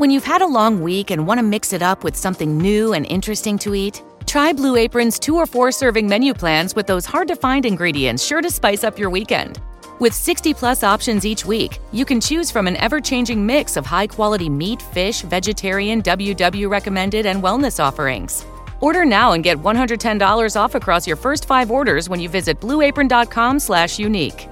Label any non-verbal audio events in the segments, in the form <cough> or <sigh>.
When you've had a long week and want to mix it up with something new and interesting to eat, try Blue Apron's two or four serving menu plans with those hard to find ingredients sure to spice up your weekend. With 60 plus options each week, you can choose from an ever changing mix of high quality meat, fish, vegetarian, WW recommended, and wellness offerings. Order now and get $110 off across your first five orders when you visit blueapron.com/slash unique.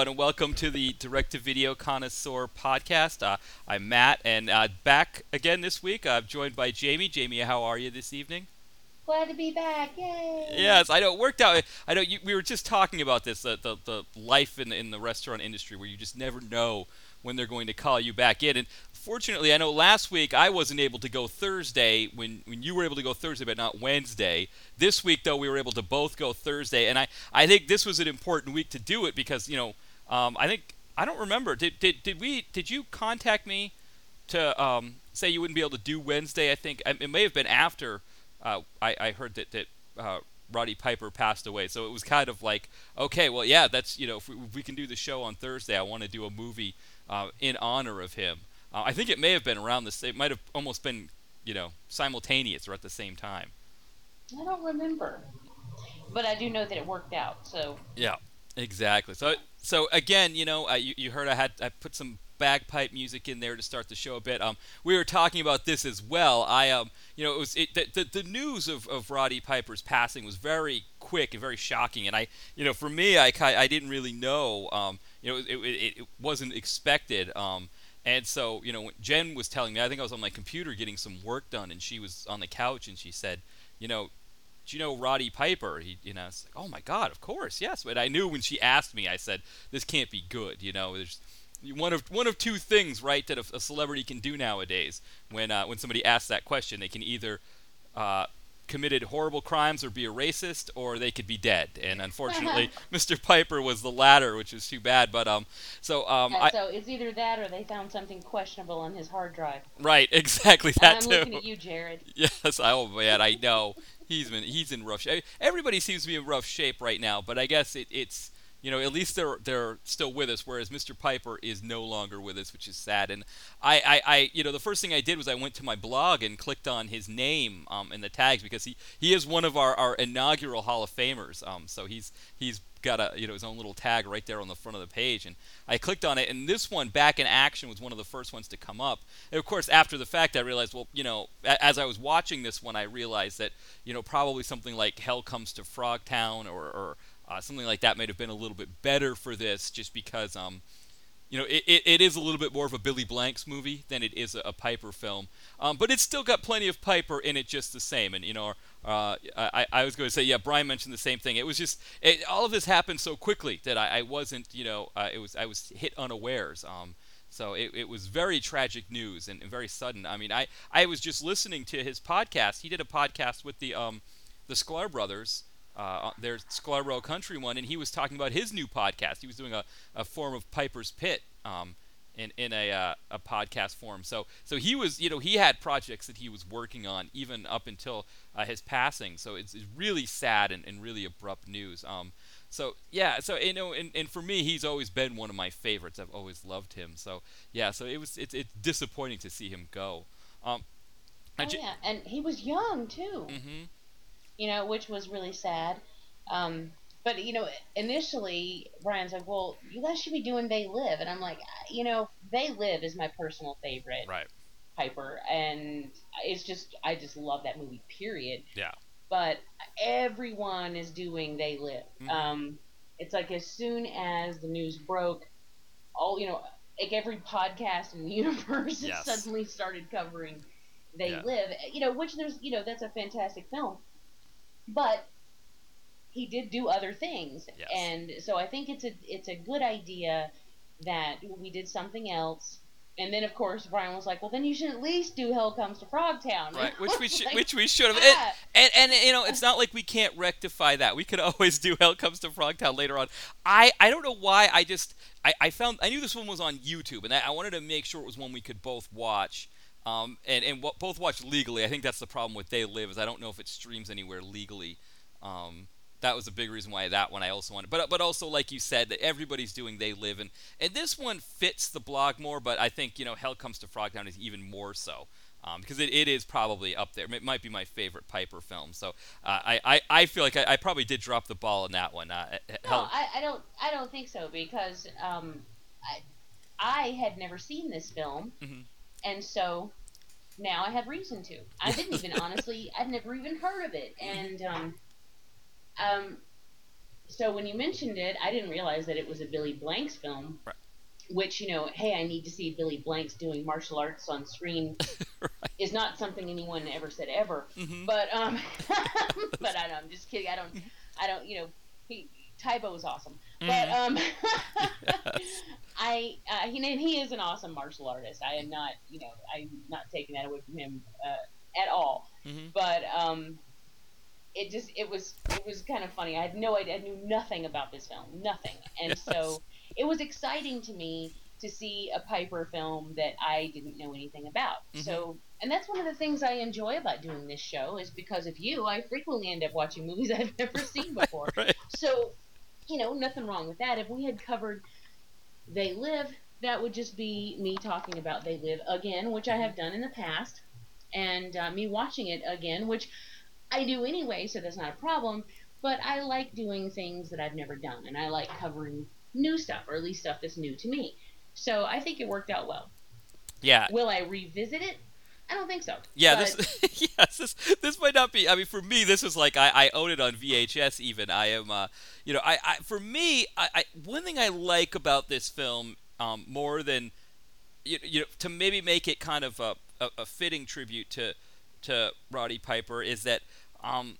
Everyone, and welcome to the Direct to Video Connoisseur podcast. Uh, I'm Matt, and uh, back again this week. I'm joined by Jamie. Jamie, how are you this evening? Glad to be back! Yay! Yes, I know it worked out. I know you, we were just talking about this, uh, the the life in in the restaurant industry, where you just never know when they're going to call you back in. And fortunately, I know last week I wasn't able to go Thursday when, when you were able to go Thursday, but not Wednesday. This week, though, we were able to both go Thursday, and I, I think this was an important week to do it because you know um, I think I don't remember. Did, did did we did you contact me to um, say you wouldn't be able to do Wednesday? I think it may have been after uh, I, I heard that that. Uh, Roddy Piper passed away. So it was kind of like, okay, well, yeah, that's you know, if we, if we can do the show on Thursday, I want to do a movie uh, in honor of him. Uh, I think it may have been around the same. It might have almost been, you know, simultaneous or at the same time. I don't remember, but I do know that it worked out. So yeah, exactly. So so again, you know, uh, you, you heard I had I put some bagpipe music in there to start the show a bit. Um, we were talking about this as well. I um, you know, it was it, the, the, the news of, of Roddy Piper's passing was very quick and very shocking, and I, you know, for me, I I didn't really know. Um, you know, it, it, it wasn't expected. Um, and so, you know, Jen was telling me, I think I was on my computer getting some work done, and she was on the couch, and she said, you know, do you know Roddy Piper? He, you know, it's like, oh my God, of course, yes. But I knew when she asked me, I said, this can't be good. You know, there's one of one of two things, right, that a, a celebrity can do nowadays. When uh, when somebody asks that question, they can either uh, committed horrible crimes or be a racist, or they could be dead. And <laughs> unfortunately, <laughs> Mr. Piper was the latter, which is too bad. But um, so um, yeah, so it's either that or they found something questionable on his hard drive. Right, <laughs> exactly that I'm too. looking at you, Jared. Yes, oh man, I know he's been he's in rough shape. Everybody seems to be in rough shape right now, but I guess it, it's you know, at least they're they're still with us, whereas Mr. Piper is no longer with us, which is sad. And I, I, I you know, the first thing I did was I went to my blog and clicked on his name um, in the tags because he, he is one of our, our inaugural Hall of Famers. Um, so he's he's got a you know his own little tag right there on the front of the page, and I clicked on it, and this one, Back in Action, was one of the first ones to come up. And of course, after the fact, I realized, well, you know, as I was watching this one, I realized that you know probably something like Hell Comes to Frogtown or, or uh, something like that might have been a little bit better for this, just because, um, you know, it, it, it is a little bit more of a Billy Blanks movie than it is a, a Piper film. Um, but it's still got plenty of Piper in it just the same. And, you know, uh, I, I was going to say, yeah, Brian mentioned the same thing. It was just, it, all of this happened so quickly that I, I wasn't, you know, uh, it was I was hit unawares. Um, So it, it was very tragic news and, and very sudden. I mean, I, I was just listening to his podcast. He did a podcast with the um, the Sklar brothers, uh, their Row Country one, and he was talking about his new podcast. He was doing a, a form of Piper's Pit um, in in a uh, a podcast form. So so he was you know he had projects that he was working on even up until uh, his passing. So it's, it's really sad and, and really abrupt news. Um, so yeah, so you know, and, and for me, he's always been one of my favorites. I've always loved him. So yeah, so it was it's, it's disappointing to see him go. Um, oh yeah, and he was young too. Mm-hmm. You know, which was really sad. Um, but you know, initially Brian's like, "Well, you guys should be doing They Live," and I'm like, you know, They Live is my personal favorite. Right. Piper, and it's just I just love that movie. Period. Yeah but everyone is doing They Live. Mm-hmm. Um, it's like as soon as the news broke, all you know, like every podcast in the <laughs> universe yes. suddenly started covering They yeah. Live. You know, which there's you know that's a fantastic film, but he did do other things, yes. and so I think it's a it's a good idea that we did something else and then of course Brian was like, "Well, then you should at least do Hell Comes to Frogtown." Right, <laughs> which we should, like, which we should have. And, and, and you know, it's not like we can't rectify that. We could <laughs> always do Hell Comes to Frogtown later on. I I don't know why. I just I, I found I knew this one was on YouTube, and I, I wanted to make sure it was one we could both watch. Um, and and w- both watch legally. I think that's the problem with They Live is I don't know if it streams anywhere legally. Um, that was a big reason why that one I also wanted. But but also like you said that everybody's doing They Live and and this one fits the blog more. But I think you know Hell Comes to Frogtown is even more so. Um, because it, it is probably up there. It might be my favorite Piper film. So uh, I, I, I feel like I, I, probably did drop the ball in that one. Uh, no, I, I don't I don't think so because um, I, I had never seen this film, mm-hmm. And so now I have reason to. I <laughs> didn't even honestly I'd never even heard of it, and um, um, so when you mentioned it, I didn't realize that it was a Billy Blanks film. Right. Which you know, hey, I need to see Billy Blanks doing martial arts on screen <laughs> right. is not something anyone ever said ever. Mm-hmm. But um, <laughs> but I, I'm just kidding. I don't, I don't, you know, he Tae Bo is awesome. Mm. But um, yes. <laughs> <laughs> I uh, he he is an awesome martial artist. I am not, you know, I'm not taking that away from him uh, at all. Mm-hmm. But um, it just it was it was kind of funny. I had no idea. I knew nothing about this film, nothing, and yes. so it was exciting to me to see a Piper film that I didn't know anything about. Mm-hmm. So, and that's one of the things I enjoy about doing this show is because of you. I frequently end up watching movies <laughs> I've never seen before. right. So, you know, nothing wrong with that. If we had covered They Live, that would just be me talking about They Live again, which I have done in the past, and uh, me watching it again, which I do anyway, so that's not a problem. But I like doing things that I've never done, and I like covering new stuff, or at least stuff that's new to me. So I think it worked out well. Yeah. Will I revisit it? I don't think so. Yeah, but... this <laughs> yes, this this might not be. I mean, for me, this is like I, I own it on VHS. Even I am, uh, you know, I, I for me, I, I one thing I like about this film um, more than you, you know to maybe make it kind of a, a, a fitting tribute to to Roddy Piper is that um,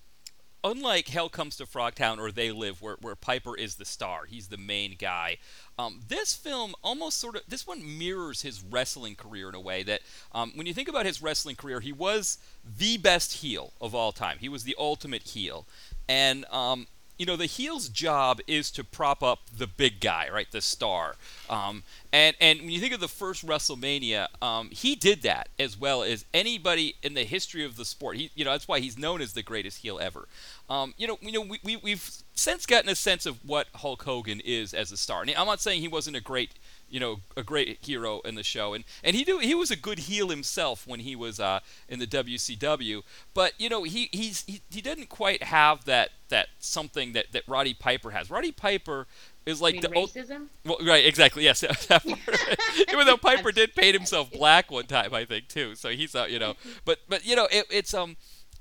unlike Hell Comes to Frogtown or They Live, where, where Piper is the star, he's the main guy. Um, this film almost sort of this one mirrors his wrestling career in a way that um, when you think about his wrestling career, he was the best heel of all time. He was the ultimate heel, and um, you know, the heel's job is to prop up the big guy, right, the star. Um, and and when you think of the first WrestleMania, um, he did that as well as anybody in the history of the sport. He, you know, that's why he's known as the greatest heel ever. Um, you know, you know, we, we we've since gotten a sense of what Hulk Hogan is as a star. And I'm not saying he wasn't a great you know a great hero in the show. And and he do he was a good heel himself when he was uh, in the WCW but you know he he's he, he didn't quite have that that something that that Roddy Piper has. Roddy Piper is like the racism? well right exactly. Yes <laughs> even though Piper did paint himself black one time I think too. So he's uh, you know. <laughs> But but you know it, it's um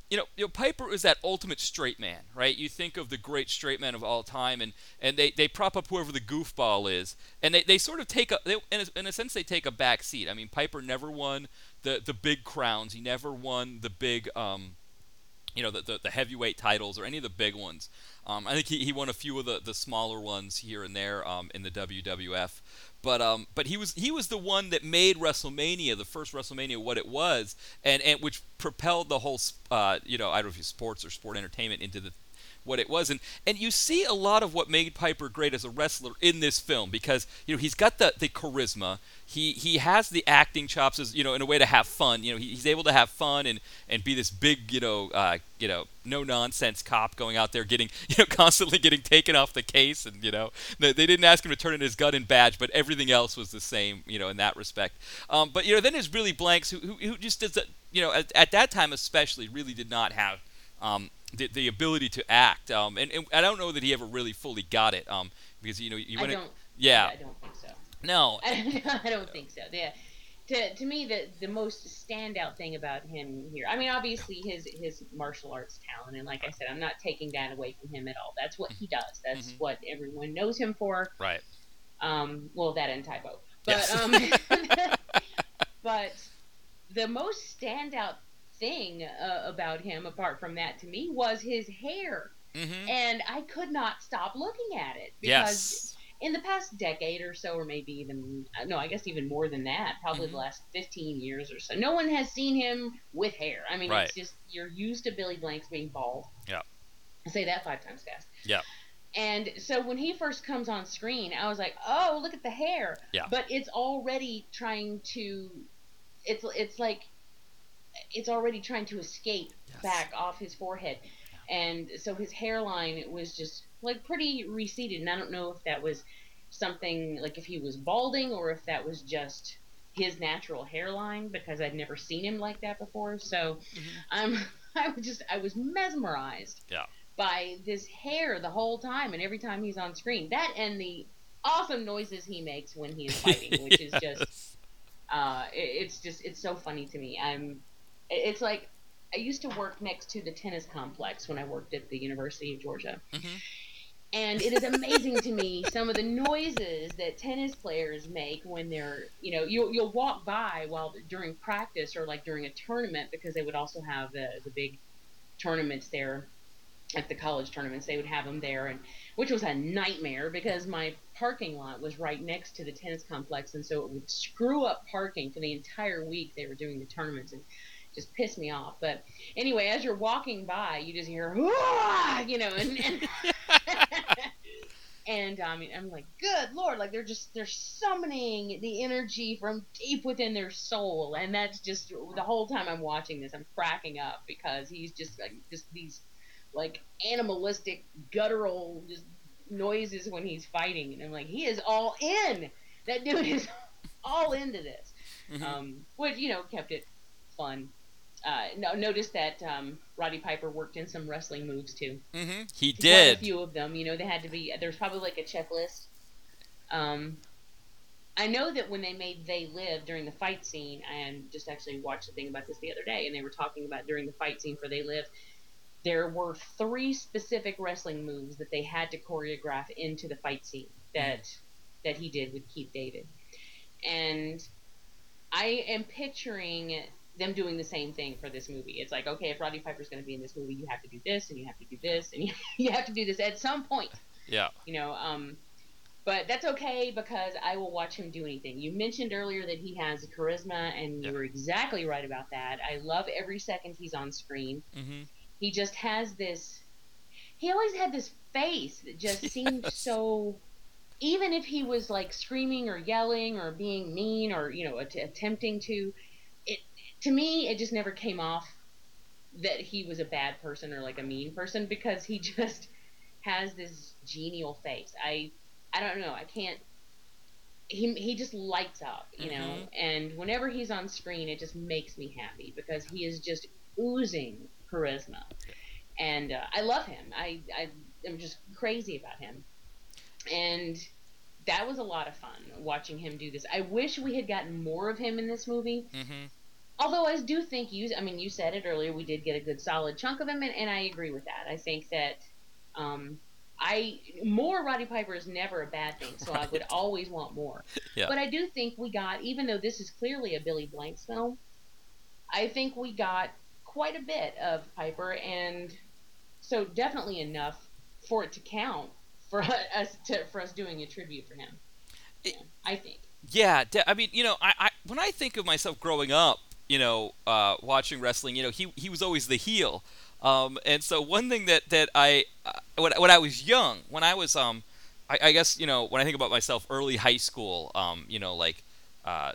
you know, you know, Piper is that ultimate straight man, right? You think of the great straight man of all time, and, and they, they prop up whoever the goofball is, and they, they sort of take a, they, in, a, in a sense, they take a back seat. I mean, Piper never won the, the big crowns. He never won the big, um, you know the, the, the heavyweight titles or any of the big ones. Um, I think he, he won a few of the, the smaller ones here and there um, in the WWF. But um, but he was he was the one that made WrestleMania, the first WrestleMania, what it was, and, and which propelled the whole uh, you know I don't know if it's sports or sport entertainment into the what it was. And and you see a lot of what made Piper great as a wrestler in this film because you know he's got the the charisma. He he has the acting chops as you know in a way to have fun. You know he, he's able to have fun and and be this big you know uh, you know no nonsense cop going out there getting <laughs> you know constantly getting taken off the case and you know they, they didn't ask him to turn in his gun and badge but everything else was the same you know in that respect. Um, but you know then there's Billy Blanks who who, who just does you know at, at that time especially really did not have um, the, the ability to act. Um, and, and I don't know that he ever really fully got it. Um, because you know you want to. Yeah. I don't think so. No. <laughs> I don't think so. Yeah. To, to me, the the most standout thing about him here, I mean, obviously his his martial arts talent, and like I said, I'm not taking that away from him at all. That's what he does. That's mm-hmm. what everyone knows him for. Right. Um. Well, that and Tae Bo. But yes. um. <laughs> but the most standout thing uh, about him, apart from that, to me, was his hair. Mm-hmm. And I could not stop looking at it because yes. in the past decade or so, or maybe even uh, no, I guess even more than that, probably mm-hmm. the last fifteen years or so, no one has seen him with hair. I mean, right. it's just you're used to Billy Blanks being bald. Yeah. I say that five times fast. Yeah. And so when he first comes on screen, I was like, "Oh, look at the hair!" Yeah. But it's already trying to, it's it's like it's already trying to escape yes. back off his forehead. And so his hairline was just like pretty receded. And I don't know if that was something like if he was balding or if that was just his natural hairline because I'd never seen him like that before. So mm-hmm. I'm <laughs> I was just I was mesmerized yeah. by this hair the whole time and every time he's on screen. That and the awesome noises he makes when he is fighting, which <laughs> yes. is just uh, it, it's just it's so funny to me. I'm it's like I used to work next to the tennis complex when I worked at the University of Georgia. Mm-hmm. And it is amazing to me <laughs> some of the noises that tennis players make when they're, you know, you'll, you'll walk by while during practice or like during a tournament because they would also have the, the big tournaments there at the college tournaments. They would have them there, and which was a nightmare because my parking lot was right next to the tennis complex, and so it would screw up parking for the entire week they were doing the tournaments. And just piss me off. But anyway, as you're walking by, you just hear, you know, and and, <laughs> and um, I'm like, good lord, like they're just they're summoning the energy from deep within their soul, and that's just the whole time I'm watching this, I'm cracking up because he's just like just these like animalistic guttural just noises when he's fighting, and I'm like, he is all in. That dude is <laughs> all into this. Mm-hmm. Um, which you know kept it fun uh, no, notice that um, Roddy Piper worked in some wrestling moves too. Mm-hmm. He did. A few of them. You know, they had to be. There's probably like a checklist. Um, I know that when they made They Live during the fight scene, and just actually watched a thing about this the other day, and they were talking about during the fight scene for They Live, there were three specific wrestling moves that they had to choreograph into the fight scene that mm-hmm. that he did with Keith David, and I am picturing them doing the same thing for this movie. It's like, okay, if Roddy Piper's going to be in this movie, you have to do this, and you have to do this, and <laughs> you, you have to do this at some point. Yeah. You know, um, but that's okay because I will watch him do anything. You mentioned earlier that he has charisma, and you were exactly right about that. I love every second he's on screen. Mm-hmm. He just has this. He always had this face that just <laughs> seemed yes. so. Even if he was like screaming or yelling or being mean or you know att- attempting to, to me, it just never came off that he was a bad person or like a mean person because he <laughs> just has this genial face. I I don't know. I can't. He he just lights up, you know. Mm-hmm. And whenever he's on screen, it just makes me happy because he is just oozing charisma, and uh, I love him. I I am just crazy about him, and that was a lot of fun watching him do this. I wish we had gotten more of him in this movie. Mm-hmm although I do think you, I mean, you said it earlier, we did get a good solid chunk of him, and, and I agree with that. I think that um, I more Roddy Piper is never a bad thing, so right. I would <laughs> always want more. Yeah. But I do think we got, even though this is clearly a Billy Blanks film, I think we got quite a bit of Piper, and so definitely enough for it to count for <laughs> us to for us doing a tribute for him. It, I think. Yeah, I mean, you know, I, I when I think of myself growing up, you know, uh, watching wrestling, you know, he he was always the heel. Um, and so one thing that that I uh, when when I was young, when I was um, I, I, guess you know when I think about myself, early high school, um, you know, like uh,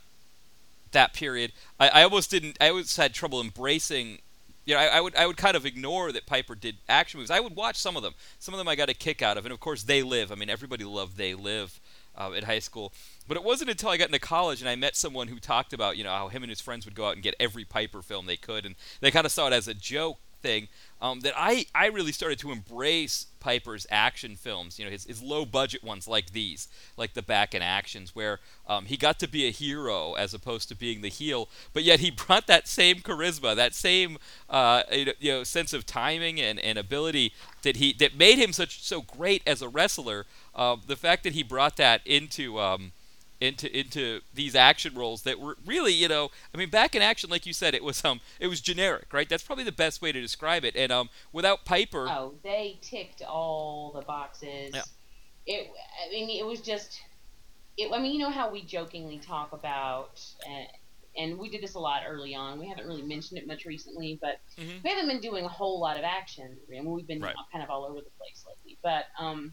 that period, I, I almost didn't. I always had trouble embracing you know, I, I, would I would kind of ignore that Piper did action movies. I would watch some of them. Some of them I got a kick out of, and of course, They Live. I mean, everybody loved They Live uh, in high school. But it wasn't until I got into college and I met someone who talked about, you know, how him and his friends would go out and get every Piper film they could, and they kind of saw it as a joke thing um, that I, I really started to embrace Piper's action films, you know, his, his low budget ones like these, like the Back in Actions, where um, he got to be a hero as opposed to being the heel, but yet he <laughs> brought that same charisma, that same uh, you know sense of timing and, and ability that he that made him such so great as a wrestler. Uh, the fact that he brought that into um, into into these action roles that were really, you know, I mean, back in action, like you said, it was um, it was generic, right? That's probably the best way to describe it. And um, without Piper, oh, they ticked all the boxes. Yeah. It, I mean, it was just, it. I mean, you know how we jokingly talk about, uh, and we did this a lot early on. We haven't really mentioned it much recently, but mm-hmm. we haven't been doing a whole lot of action. I mean, we've been right. kind of all over the place lately, but um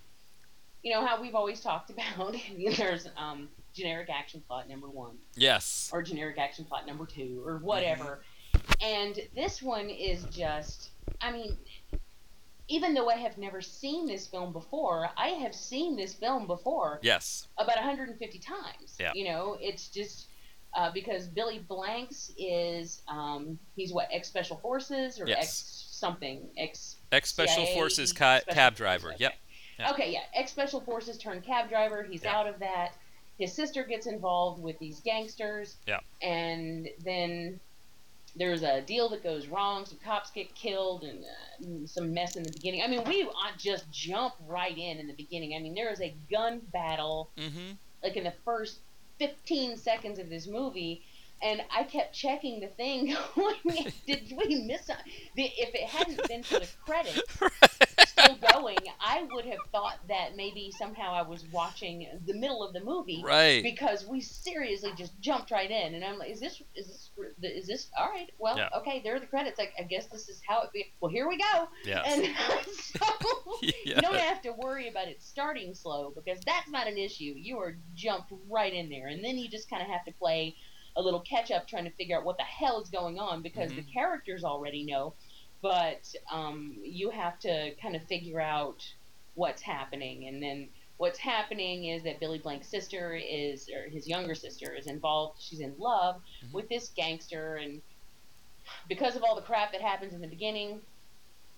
you know how we've always talked <laughs> about there's um, generic action plot number one. Yes. Or generic action plot number two, or whatever. Mm-hmm. And this one is just, I mean, even though I have never seen this film before, I have seen this film before. Yes. About 150 times. Yeah. You know, it's just. Uh, because Billy Blanks is um, he's what ex special forces or yes. ex something ex ex special forces ca- cab driver. Yep. Yeah. Okay, yeah. Ex special forces turned cab driver. He's yeah. out of that. His sister gets involved with these gangsters. Yeah. And then there's a deal that goes wrong. Some cops get killed and uh, some mess in the beginning. I mean, we just jump right in in the beginning. I mean, there is a gun battle, mm-hmm. like in the first 15 seconds of this movie and I kept checking the thing, <laughs> going, <laughs> "Did we miss something?" If it hadn't been for the credits <laughs> still going, I would have thought that maybe somehow I was watching the middle of the movie, right? Because we seriously just jumped right in, and I'm like, "Is this is this is this all right? Well, yeah. okay, there are the credits. I, I, guess this is how it be. Well, here we go. Yeah. And so yeah. you don't have to worry about it starting slow because that's not an issue. You are jumped right in there, and then you just kind of have to play a little catch up trying to figure out what the hell is going on because mm-hmm. the characters already know, but um, you have to kind of figure out what's happening. And then what's happening is that Billy Blank's sister is, or his younger sister is involved. She's in love mm-hmm. with this gangster, and because of all the crap that happens in the beginning,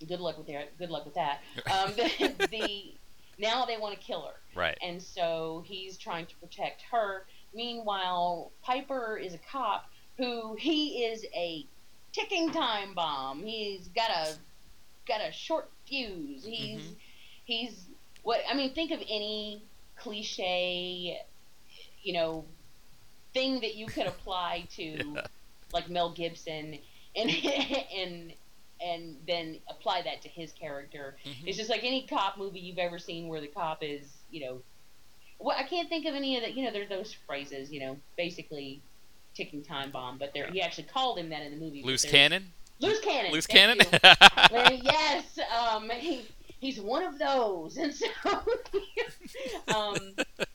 good luck with that. Good luck with that. <laughs> Um, the, <laughs> the now they want to kill her. Right. And so he's trying to protect her Meanwhile, Piper is a cop who he is a ticking time bomb. He's got a got a short fuse. He's mm-hmm. he's what I mean. Think of any cliche, you know, thing that you could apply <laughs> to, yeah. like Mel Gibson, and <laughs> and and then apply that to his character. Mm-hmm. It's just like any cop movie you've ever seen where the cop is, you know, well, I can't think of any of the. You know, there's those phrases. You know, basically ticking time bomb. But there, he actually called him that in the movie. Loose cannon. Loose cannon. Loose cannon. <laughs> yes, um, he, he's one of those, and so <laughs> um,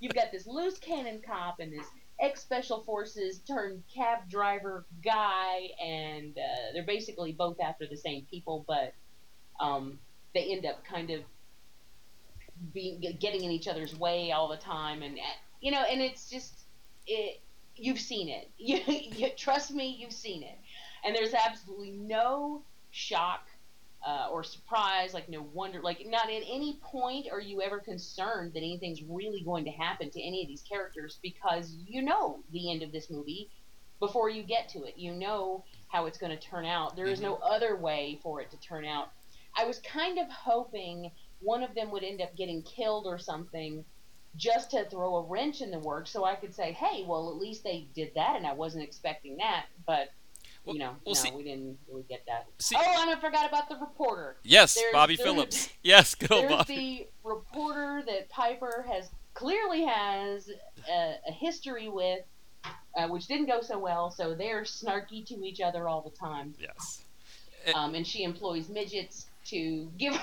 you've got this loose cannon cop and this ex special forces turned cab driver guy, and uh, they're basically both after the same people, but um, they end up kind of being getting in each other's way all the time, and you know, and it's just it. You've seen it. <laughs> You, you trust me. You've seen it, and there's absolutely no shock uh, or surprise, like no wonder, like not at any point are you ever concerned that anything's really going to happen to any of these characters because you know the end of this movie before you get to it. You know how it's going to turn out. There is mm-hmm. no other way for it to turn out. I was kind of hoping one of them would end up getting killed or something just to throw a wrench in the works so I could say, hey, well, at least they did that and I wasn't expecting that. But Well- you know, well, no, see- we didn't really get that. See- oh, and I forgot about the reporter. Yes, There's- Bobby there's- Phillips. <laughs> Yes, good old There's Bobby. the reporter that Piper has clearly has a, a history with, uh, which didn't go so well. So they're snarky to each other all the time. Yes. Um, and she employs midgets to give.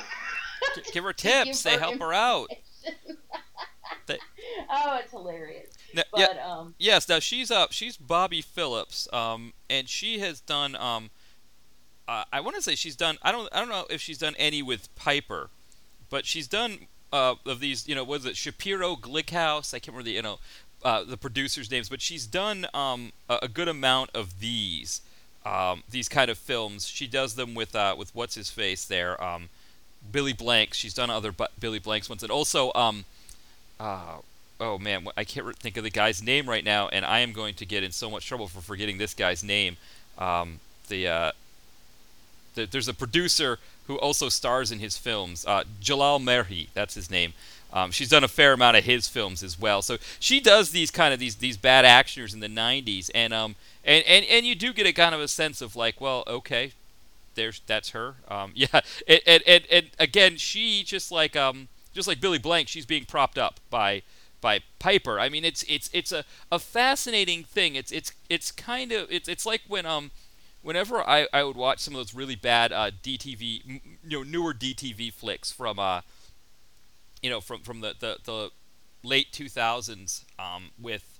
Give her <laughs> to give tips. They help her out. They- <laughs> oh, it's hilarious. Now, yeah, But um, Yes, now she's up. She's Bobby Phillips, um, and she has done. Um, uh, I want to say she's done. I don't. I don't know if she's done any with Piper, but she's done uh, of these. You know, was it Shapiro Glickenhaus? I can't remember the you know uh, the producers' names, but she's done um, a, a good amount of these. Um, these kind of films. She does them with uh, with what's his face there, um, Billy Blanks. She's done other Billy Blanks ones, and also um, uh, oh man, I can't re- think of the guy's name right now, and I am going to get in so much trouble for forgetting this guy's name. Um, the, uh, the there's a producer who also stars in his films, uh, Jalal Merhi, that's his name. Um, she's done a fair amount of his films as well. So she does these kind of these these bad actioners in the '90s, and um and, and and you do get a kind of a sense of like, well, okay, there's that's her. Um, <laughs> yeah, and, and, and, and again, she just like um just like Billy Blank, she's being propped up by by Piper. I mean, it's it's it's a, a fascinating thing. It's it's it's kind of it's it's like when um whenever I, I would watch some of those really bad uh, DTV you know newer DTV flicks from uh you know from from the the, the late 2000s um with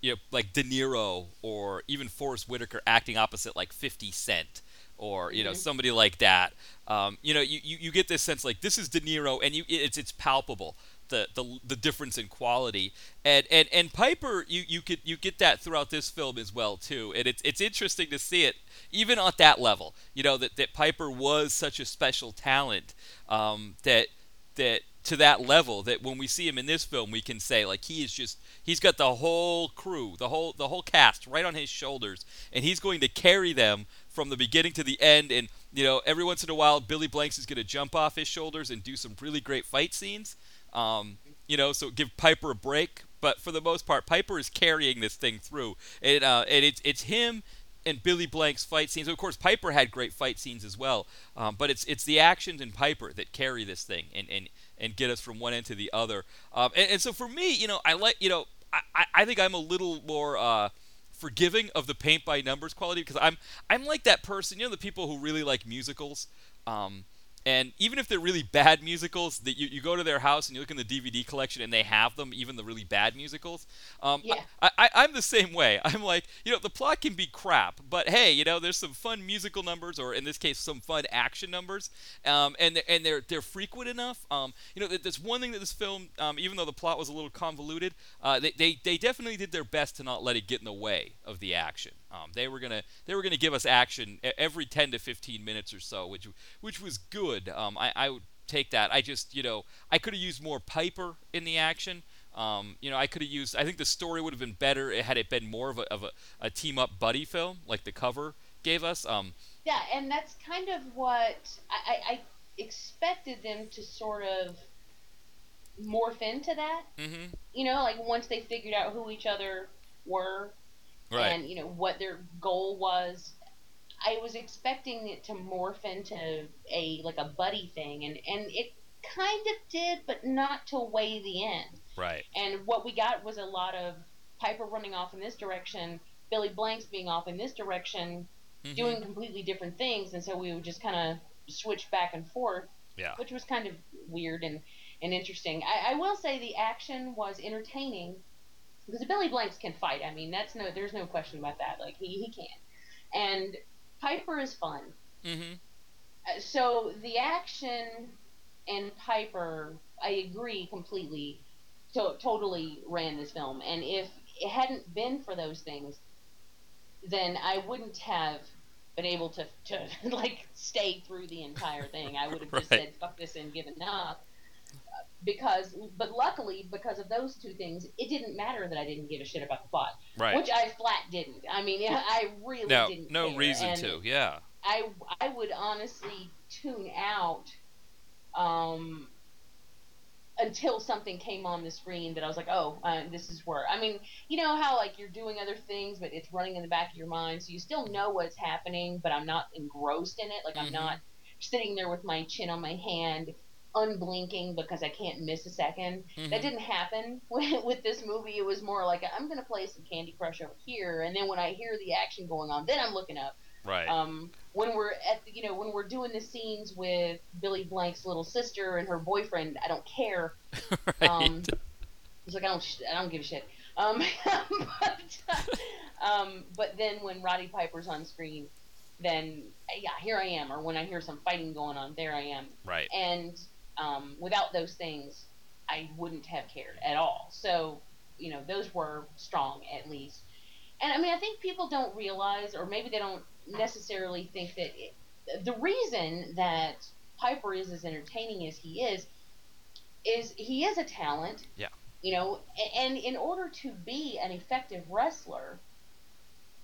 you know like De Niro or even Forest Whitaker acting opposite like 50 Cent or you know Mhm. somebody like that. Um, you know you, you, you get this sense like this is De Niro and you it's it's palpable the, the, the difference in quality. And, and and Piper you, you could you get that throughout this film as well too. And it's it's interesting to see it even at that level you know that, that Piper was such a special talent um, that that to that level that when we see him in this film we can say like he is just he's got the whole crew the whole the whole cast right on his shoulders and he's going to carry them from the beginning to the end and you know every once in a while Billy Blanks is going to jump off his shoulders and do some really great fight scenes um, you know so give Piper a break but for the most part Piper is carrying this thing through and uh, and it's it's him and Billy Blank's fight scenes. Of course, Piper had great fight scenes as well, um, but it's it's the actions in Piper that carry this thing and and, and get us from one end to the other. Um, and, and so for me, you know, I like you know, I, I- think I'm a little more. Uh, forgiving of the paint by numbers quality because I'm I'm like that person you know the people who really like musicals? Um, and even if they're really bad musicals that you, you go to their house and you look in the DVD collection and they have them even the really bad musicals um, Yeah. I, I, I'm the same way. <laughs> I'm like, you know, the plot can be crap, but hey, you know, there's some fun musical numbers, or in this case, some fun action numbers, um, and they're, and they're they're frequent enough. Um, you know, there's one thing that this film, um, even though the plot was a little convoluted, uh, they, they they definitely did their best to not let it get in the way of the action. Um, they were gonna they were gonna give us action every 10 to 15 minutes or so, which which was good. Um, I, I would take that. I just you know I could have used more Piper in the action. Um, you know, I could have used. I think the story would have been better had it been more of a, of a, a team up buddy film, like the cover gave us. Um, Yeah, and that's kind of what I, I, I expected them to sort of morph into that. Mm-hmm. You know, like once they figured out who each other were Right. and you know what their goal was. I was expecting it to morph into a like a buddy thing, and and it kind of did, but not till way the end. right. And what we got was a lot of Piper running off in this direction, Billy Blanks being off in this direction, Mhm, doing completely different things, and so we would just kind of switch back and forth, Yeah. which was kind of weird and, and interesting. I, I will say the action was entertaining because Billy Blanks can fight. I mean, that's no, there's no question about that. Like he, he can, and Piper is fun. Mhm. Uh, So the action and Piper, I agree completely, to- totally ran this film. And if it hadn't been for those things, then I wouldn't have been able to, to <laughs> like stay through the entire thing. I would have just <laughs> Right. said fuck this and given up. Because, but luckily, because of those two things, it didn't matter that I didn't give a shit about the plot, Right. which I flat didn't. I mean, I really no, didn't. no care. reason And to. Yeah. I I would honestly tune out um until something came on the screen that I was like, oh, uh, this is where. I mean, you know how like you're doing other things, but it's running in the back of your mind, so you still know what's happening, but I'm not engrossed in it. Like I'm Mhm. not sitting there with my chin on my hand, unblinking because I can't miss a 2nd Mhm. That didn't happen <laughs> with, with this movie. It was more like I'm gonna play some Candy Crush over here, and then when I hear the action going on, then I'm looking up. Right. Um, when we're at the, you know when we're doing the scenes with Billy Blank's little sister and her boyfriend, I don't care. <laughs> right. Um, he's like I don't sh- I don't give a shit. Um, <laughs> but um, but then when Roddy Piper's on screen, then yeah, here I am. Or when I hear some fighting going on, there I am. right. And um, without those things, I wouldn't have cared at all. So, you know, those were strong at least. And I mean, I think people don't realize, or maybe they don't necessarily think that it, the reason that Piper is as entertaining as he is, is he is a talent. Yeah. You know, and in order to be an effective wrestler,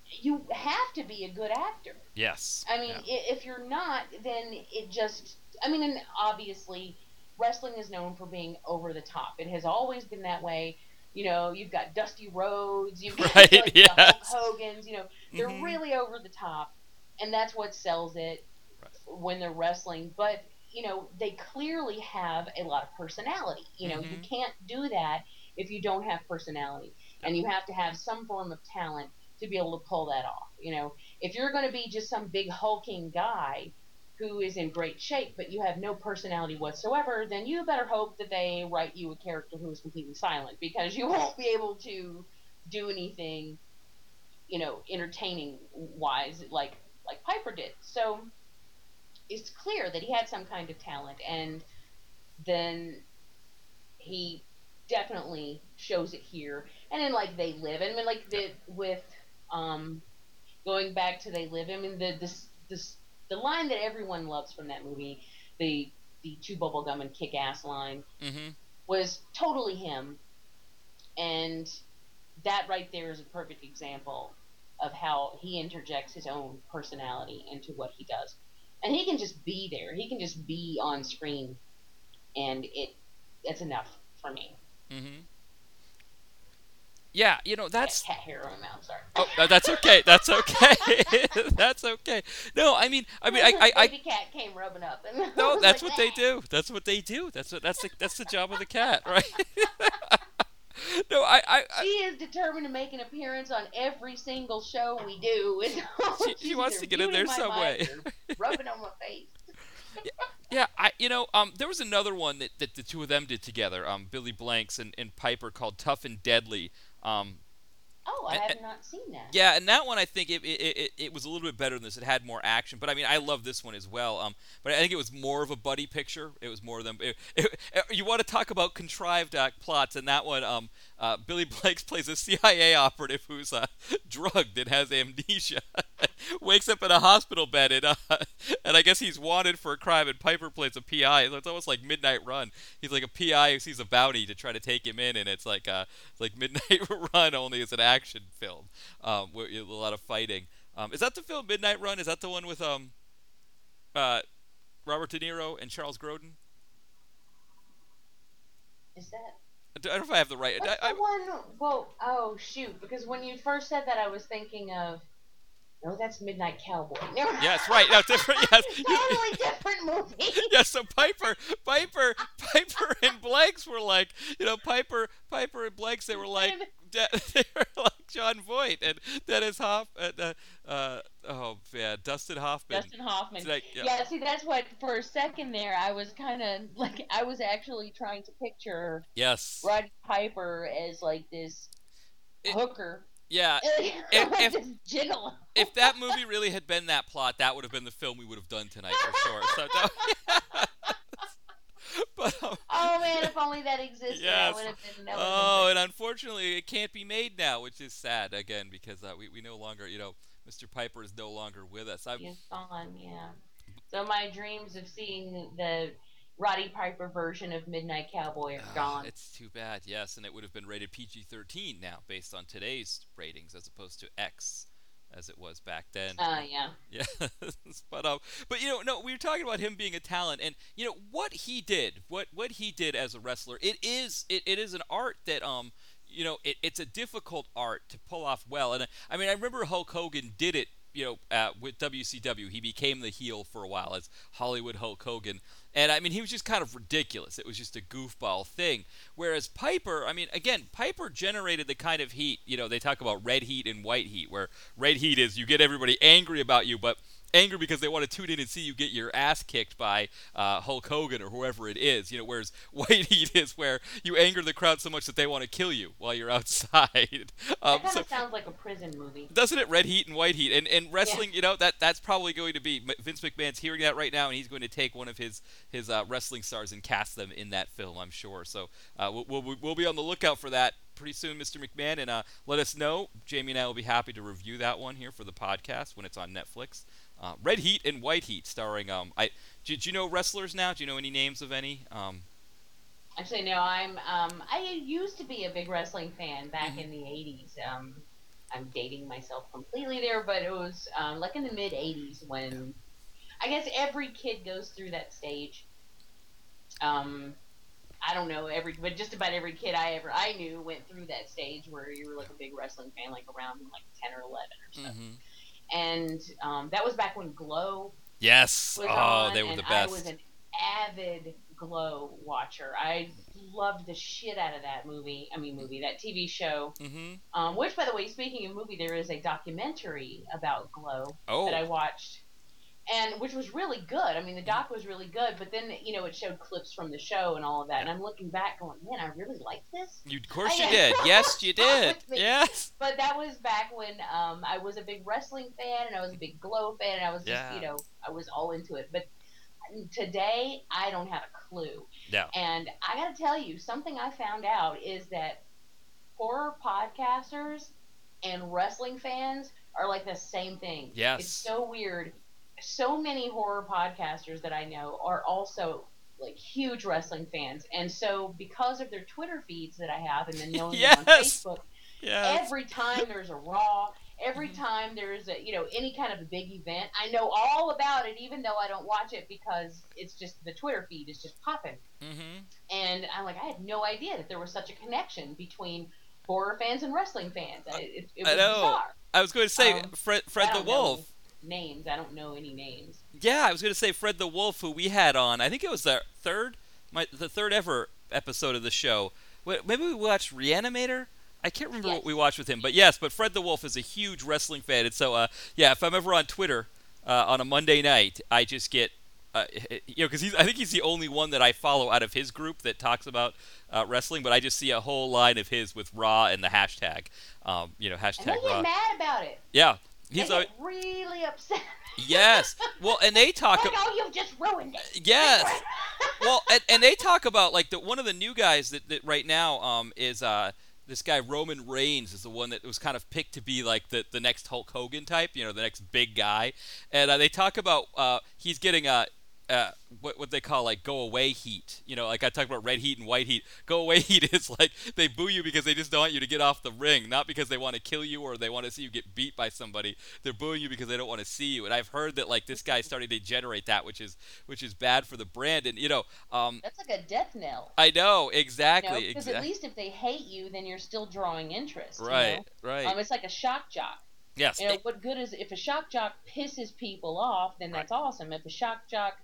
you have to be a good actor. Yes. I mean, Yeah. if you're not, then it just. I mean, and obviously, wrestling is known for being over the top. It has always been that way. You know, you've got Dusty Rhodes, you've got Right, like, the Hulk yes. Hogan's. You know, they're Mhm. really over the top, and that's what sells it Right. when they're wrestling. But you know, they clearly have a lot of personality. You know, you Mhm. can't do that if you don't have personality, and you have to have some form of talent to be able to pull that off. You know, if you're going to be just some big hulking guy who is in great shape, but you have no personality whatsoever, then you better hope that they write you a character who is completely silent because you won't be able to do anything, you know, entertaining wise like like Piper did. So it's clear that he had some kind of talent, and then he definitely shows it here. And then like they live, and I mean like the with um going back to they live. I mean the this this the line that everyone loves from that movie, the the chew bubblegum and kick ass line Mm-hmm. was totally him. And that right there is a perfect example of how he interjects his own personality into what he does. And he can just be there. He can just be on screen and it that's enough for me. Mm-hmm. Yeah, you know that's cat hair on my mouth, sorry. oh that's okay. That's okay. <laughs> that's okay. No, I mean, I mean, I, I, I baby cat came rubbing up. And <laughs> no, that's like, what they "Ah." do. That's what they do. That's what that's the that's the job of the cat, <laughs> right? no, I, I, I She is determined to make an appearance on every single show we do. She- she wants to get in there some way. rubbing on my face. Yeah, I you know um there was another one that, that the two of them did together um Billy Blanks and, and Piper called Tough and Deadly um Oh, I And- have not seen that. yeah and that one I think it, it, it, it was a little bit better than this. It had more action but I mean I love this one as well. Um but I think it was more of a buddy picture. It was more of them it, it, you want to talk about contrived uh, plots and that one? Um uh, Billy Blanks plays a <laughs> CIA operative who's uh, drugged and has amnesia <laughs> <laughs> wakes up in a hospital bed and uh, <laughs> and I guess he's wanted for a crime and Piper plays a PI so it's almost like Midnight Run he's like a PI who sees a bounty to try to take him in and it's like uh like Midnight <laughs> Run only it's an action film um with a lot of fighting um is that the film Midnight Run is that the one with um uh Robert De Niro and Charles Grodin Is that I don't know if I have the right what's I, the one? Well, oh shoot! Because when you first said that, I was thinking of. No, that's Midnight Cowboy. Never Yes, right. No, different. <laughs> Yes, totally different movie. <laughs> yeah, so Piper, Piper, Piper and Blanks were like, you know, Piper, Piper and Blanks, they were <laughs> like, de- they were like Jon Voight and Dennis Hoff, uh, uh, oh yeah, Dustin Hoffman. Dustin Hoffman. Like, yeah. yeah. see, that's what for a second there, I was kind of like, I was actually trying to picture Yes. Roddy Piper as like this It- hooker. Yeah. <laughs> like if- If that movie really had been that plot, that would have been the film we would have done tonight for sure. So, <laughs> that- <laughs> but um, Oh man, if only that existed, Yes. that would have been. Oh, and unfortunately, it can't be made now, which is sad again because uh, we we no longer, you know, Mr. Piper is no longer with us. I, He's gone, yeah. So my dreams of seeing the Roddy Piper version of Midnight Cowboy are gone. It's too bad, yes, and it would have been rated PG-13 now, based on today's ratings, as opposed to X, as it was back then. Uh, yeah. <laughs> Yeah, but um, but you know, no, we were talking about him being a talent, and you know what he did, what what he did as a wrestler. It is it, it is an art that um, you know, it, it's a difficult art to pull off well. And I mean, I remember Hulk Hogan did it, you know, uh, with WCW. He became the heel for a while as Hollywood Hulk Hogan. And I mean, he was just kind of ridiculous. It was just a goofball thing. Whereas Piper, I mean, again, Piper generated the kind of heat, you know, they talk about red heat and white heat, where red heat is you get everybody angry about you, but angry because they want to tune in and see you get your ass kicked by uh, Hulk Hogan or whoever it is. You know, whereas <laughs> White Heat is where you anger the crowd so much that they want to kill you while you're <laughs> outside. Um, that kind so, of sounds like a prison movie. Doesn't it? Red Heat and White Heat, and and wrestling. Yeah. You know that that's probably going to be Vince McMahon's hearing that right now, and he's going to take one of his his uh, wrestling stars and cast them in that film. I'm sure. So uh, we'll, we'll we'll be on the lookout for that pretty soon, Mr. McMahon, and uh, let us know. Jamie and I will be happy to review that one here for the podcast when it's on Netflix. Uh, Red Heat and White Heat, starring. Um, I did you know wrestlers now? Do you know any names of any? Um, Actually, no. I'm. Um, I used to be a big wrestling fan back mm-hmm. in the '80s. Um, I'm dating myself completely there, but it was um, like in the mid '80s when I guess every kid goes through that stage. Um, I don't know every, but just about every kid I ever I knew went through that stage where you were like a big wrestling fan, like around like ten or eleven or so. Mm-hmm and um, that was back when Glow. Yes. oh, on, they were the best. I was an avid Glow watcher. I loved the shit out of that movie. I mean, movie that TV show. Mm-hmm. Um, which, by the way, speaking of movie, there is a documentary about Glow oh. that I watched and which was really good. I mean, the doc was really good, but then you know it showed clips from the show and all of that. And I'm looking back, going, "Man, I really liked this." You, of course, you did. <laughs> yes, you did. Yes. But that was back when um, I was a big wrestling fan, and I was a big Glow fan, and I was just, yeah. you know, I was all into it. But today, I don't have a clue. Yeah. And I got to tell you, something I found out is that horror podcasters and wrestling fans are like the same thing. Yes. It's so weird so many horror podcasters that I know are also like huge wrestling fans, and so because of their Twitter feeds that I have, and then <laughs> knowing yes! them on Facebook, yes. every time there's a Raw, every mm-hmm. time there's a you know any kind of a big event, I know all about it, even though I don't watch it because it's just the Twitter feed is just popping. Mm-hmm. And I'm like, I had no idea that there was such a connection between horror fans and wrestling fans. It, it was I know. Bizarre. I was going to say um, Fred, Fred the Wolf. Know names. I don't know any names. Yeah, I was going to say Fred the Wolf, who we had on. I think it was the third, my the third ever episode of the show. Maybe we watched Reanimator. I can't remember yes. what we watched with him, but yes, but Fred the Wolf is a huge wrestling fan, and so uh, yeah, if I'm ever on Twitter uh, on a Monday night, I just get uh, <laughs> you know, because he's I think he's the only one that I follow out of his group that talks about uh, wrestling. But I just see a whole line of his with Raw and the hashtag, um, you know, hashtag and they Raw. get mad about it. Yeah, he's a, really upset. Yes. Well, and they talk. like, oh, you've just ruined it. Yes. well, and, and they talk about like the one of the new guys that, that right now um, is uh, this guy Roman Reigns is the one that was kind of picked to be like the, the next Hulk Hogan type, you know, the next big guy. And uh, they talk about uh, he's getting a uh, what what they call like go away heat. You know, like I talked about red heat and white heat. Go away <laughs> heat is like they boo you because they just don't want you to get off the ring, not because they want to kill you or they want to see you get beat by somebody. They're booing you because they don't want to see you. And I've heard that like this guy's <laughs> starting to generate that, which is which is bad for the brand. And you know, um, that's like a death knell. I know exactly. Because you know, at least if they hate you, then you're still drawing interest. Right. You know? Right. Um, it's like a shock jock. Yes. You know, what good is if a shock jock pisses people off, then that's right. awesome. If a shock jock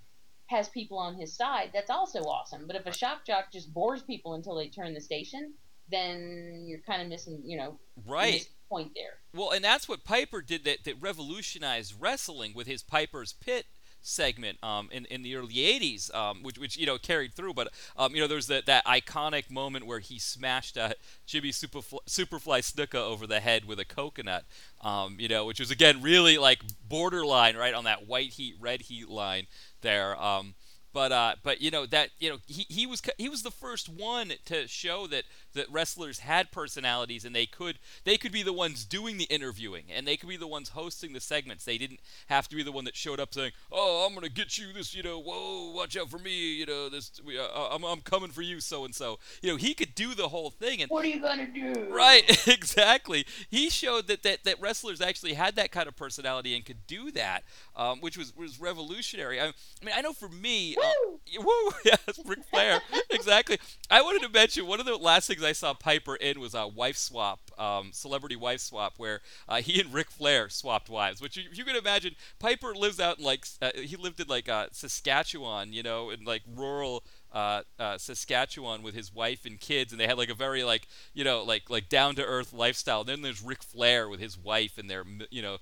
has people on his side, that's also awesome. But if a shock jock just bores people until they turn the station, then you're kind of missing, you know, right point there. Well, and that's what Piper did that, that revolutionized wrestling with his Piper's Pit segment um, in, in the early 80s, um, which, which, you know, carried through. But, um, you know, there's that, that iconic moment where he smashed uh, Jimmy Superfly, Superfly Snuka over the head with a coconut, um, you know, which was, again, really like borderline, right, on that white heat, red heat line there. Um, but uh, but you know that you know he, he was he was the first one to show that that wrestlers had personalities and they could they could be the ones doing the interviewing and they could be the ones hosting the segments. They didn't have to be the one that showed up saying, "Oh, I'm gonna get you this," you know, "Whoa, watch out for me," you know, "This, uh, I'm I'm coming for you," so and so. You know, he could do the whole thing. And what are you gonna do? Right, <laughs> exactly. He showed that that, that wrestlers actually had that kind of personality and could do that, um, which was was revolutionary. I, I mean, I know for me. Woo! Uh, <laughs> woo! <laughs> Yes, Ric Flair. exactly. I wanted to mention one of the last things I saw Piper in was a wife swap, um, celebrity wife swap, where uh, he and Ric Flair swapped wives. Which you, you can imagine, Piper lives out in like uh, he lived in like uh, Saskatchewan, you know, in like rural. Uh, uh, Saskatchewan with his wife and kids, and they had like a very like you know like like down to earth lifestyle. And then there's Ric Flair with his wife and their you know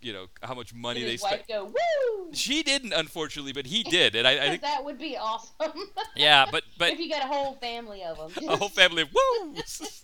you know how much money they spent. go? She didn't, unfortunately, but he <laughs> did, and I, I think that would be awesome. <laughs> yeah, but but if you got a whole family of them. <laughs> a whole family of woos.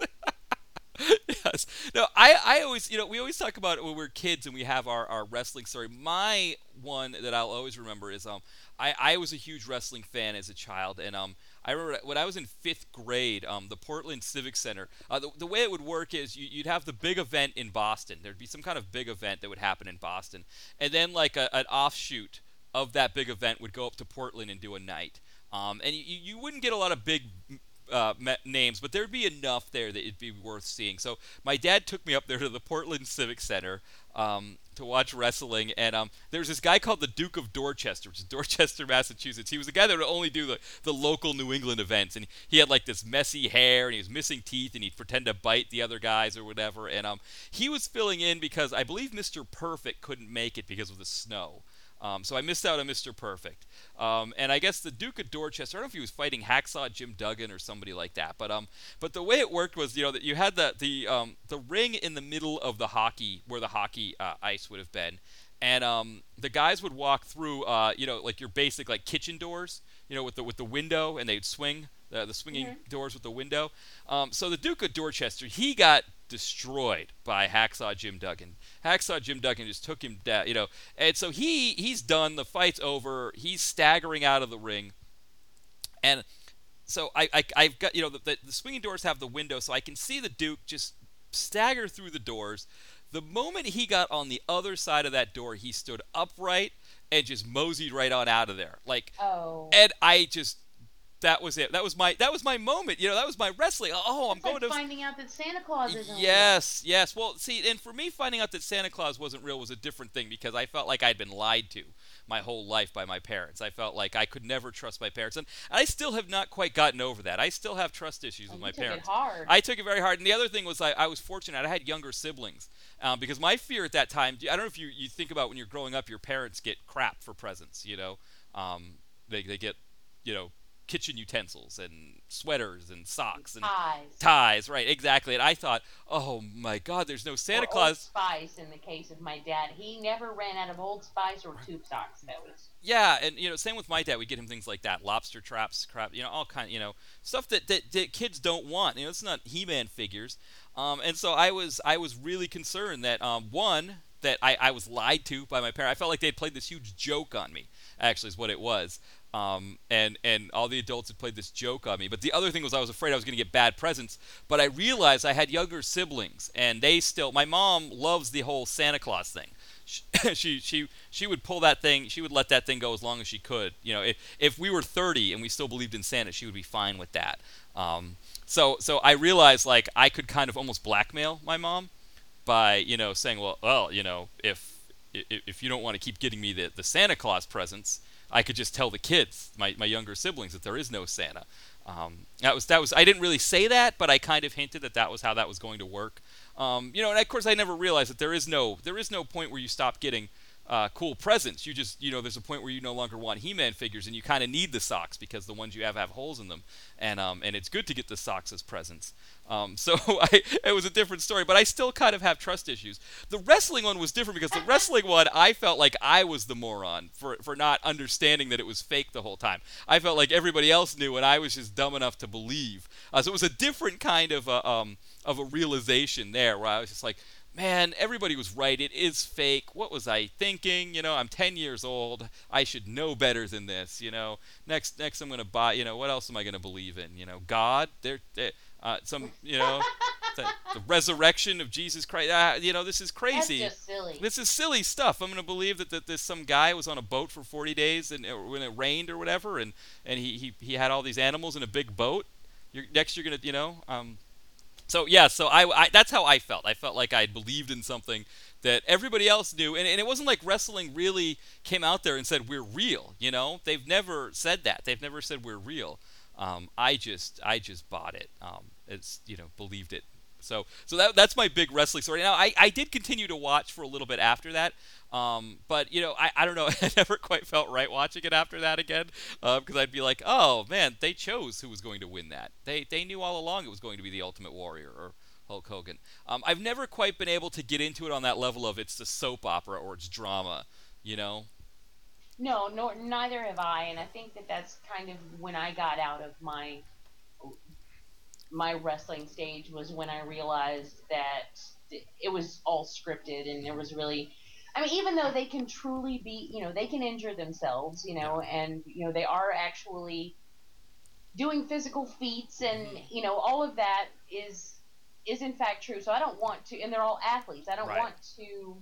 yes. No, I, I always, you know, we always talk about it when we're kids and we have our, our wrestling story. My one that I'll always remember is um, I, I was a huge wrestling fan as a child, and um, I remember when I was in fifth grade, um, the Portland Civic Center. Uh, the, the way it would work is you, would have the big event in Boston. There'd be some kind of big event that would happen in Boston, and then like a, an offshoot of that big event would go up to Portland and do a night. Um, and you, you wouldn't get a lot of big uh, names, but there'd be enough there that it'd be worth seeing. So my dad took me up there to the Portland Civic Center um, to watch wrestling, and um, there was this guy called the Duke of Dorchester, which is <laughs> Dorchester, Massachusetts. He was the guy that would only do the, the local New England events, and he had like this messy hair, and he was missing teeth, and he'd pretend to bite the other guys or whatever. And um, he was filling in because I believe Mr. Perfect couldn't make it because of the snow. Um, so I missed out on Mr. Perfect. Um, and I guess the Duke of Dorchester, I don't know if he was fighting Hacksaw Jim Duggan or somebody like that, but um, but the way it worked was, you know, that you had the the um, the ring in the middle of the hockey where the hockey uh, ice would have been, and um, the guys would walk through, uh, you know, like your basic like kitchen doors, you know, with the with the window, and they'd swing the, the swinging mm-hmm. doors with the window. Um, so the Duke of Dorchester, he got destroyed by Hacksaw Jim Duggan. Hacksaw Jim Duggan just took him down, you know. And so he he's done. The fight's over. He's staggering out of the ring, and so I, I I've got you know the, the, the swinging doors have the window, so I can see the Duke just stagger through the doors. The moment he got on the other side of that door, he stood upright and just moseyed right on out of there. Like, oh. and I just that was it. That was my that was my moment. You know, that was my wrestling. Oh, I'm it's going like to finding out that Santa Claus isn't Yes, real. yes. Well, see, and for me, finding out that Santa Claus wasn't real was a different thing because I felt like I'd been lied to my whole life by my parents. I felt like I could never trust my parents, and I still have not quite gotten over that. I still have trust issues oh, with my took parents. It hard. I took it very hard, and the other thing was I, I was fortunate. I had younger siblings um, because my fear at that time. I don't know if you you think about when you're growing up, your parents get crap for presents. You know, um, they they get you know kitchen utensils and sweaters and socks and ties. Ties, right? Exactly. And I thought, oh my God, there's no Santa or Claus. Old Spice, in the case of my dad, he never ran out of Old Spice or tube socks. That was. Yeah, and you know, same with my dad. We get him things like that, lobster traps, crap, you know, all kind, you know, stuff that, that, that kids don't want. You know, it's not He-Man figures. Um, and so I was I was really concerned that um, one that I, I was lied to by my parents. I felt like they had played this huge joke on me. Actually, is what it was. Um, and and all the adults had played this joke on me. But the other thing was I was afraid I was going to get bad presents. But I realized I had younger siblings, and they still. My mom loves the whole Santa Claus thing. She, <laughs> she she she would pull that thing. She would let that thing go as long as she could. You know, if if we were 30 and we still believed in Santa, she would be fine with that. Um, so so I realized like I could kind of almost blackmail my mom by you know saying, well, well, you know, if if, if you don't want to keep getting me the, the Santa Claus presents, I could just tell the kids, my, my younger siblings, that there is no Santa. Um, that was that was I didn't really say that, but I kind of hinted that that was how that was going to work. Um, you know, and of course I never realized that there is no there is no point where you stop getting uh, cool presents. You just you know there's a point where you no longer want He-Man figures, and you kind of need the socks because the ones you have have holes in them, and um, and it's good to get the socks as presents. Um, <laughs> so I, it was a different story, but I still kind of have trust issues. The wrestling one was different because the wrestling one, I felt like I was the moron for, for not understanding that it was fake the whole time. I felt like everybody else knew, and I was just dumb enough to believe. Uh, so it was a different kind of a, um, of a realization there, where I was just like, man, everybody was right. It is fake. What was I thinking? You know, I'm 10 years old. I should know better than this. You know, next next I'm gonna buy. You know, what else am I gonna believe in? You know, God. There, uh, some. You know, the, the, resurrection of Jesus Christ. Uh, you know, this is crazy. That's just silly. This is silly stuff. I'm gonna believe that, that this some guy was on a boat for 40 days and when it rained or whatever, and and he he, he had all these animals in a big boat. You're, next, you're gonna, you know, um, so yeah, so I, I, that's how I felt. I felt like I believed in something that everybody else knew, and, and it wasn't like wrestling really came out there and said we're real. You know, they've never said that. They've never said we're real. Um, I just I just bought it. Um, it's you know believed it. So so that that's my big wrestling story. Now I, I did continue to watch for a little bit after that. Um, but you know, I, I don't know. <laughs> I never quite felt right watching it after that again, because uh, I'd be like, oh man, they chose who was going to win that. They they knew all along it was going to be the Ultimate Warrior or Hulk Hogan. Um, I've never quite been able to get into it on that level of it's the soap opera or it's drama, you know. No, nor neither have I, and I think that that's kind of when I got out of my my wrestling stage was when I realized that it was all scripted and there was really I mean, even though they can truly be, you know, they can injure themselves, you know, and you know they are actually doing physical feats, and mm-hmm. you know all of that is is in fact true. So I don't want to, and they're all athletes. I don't right. want to,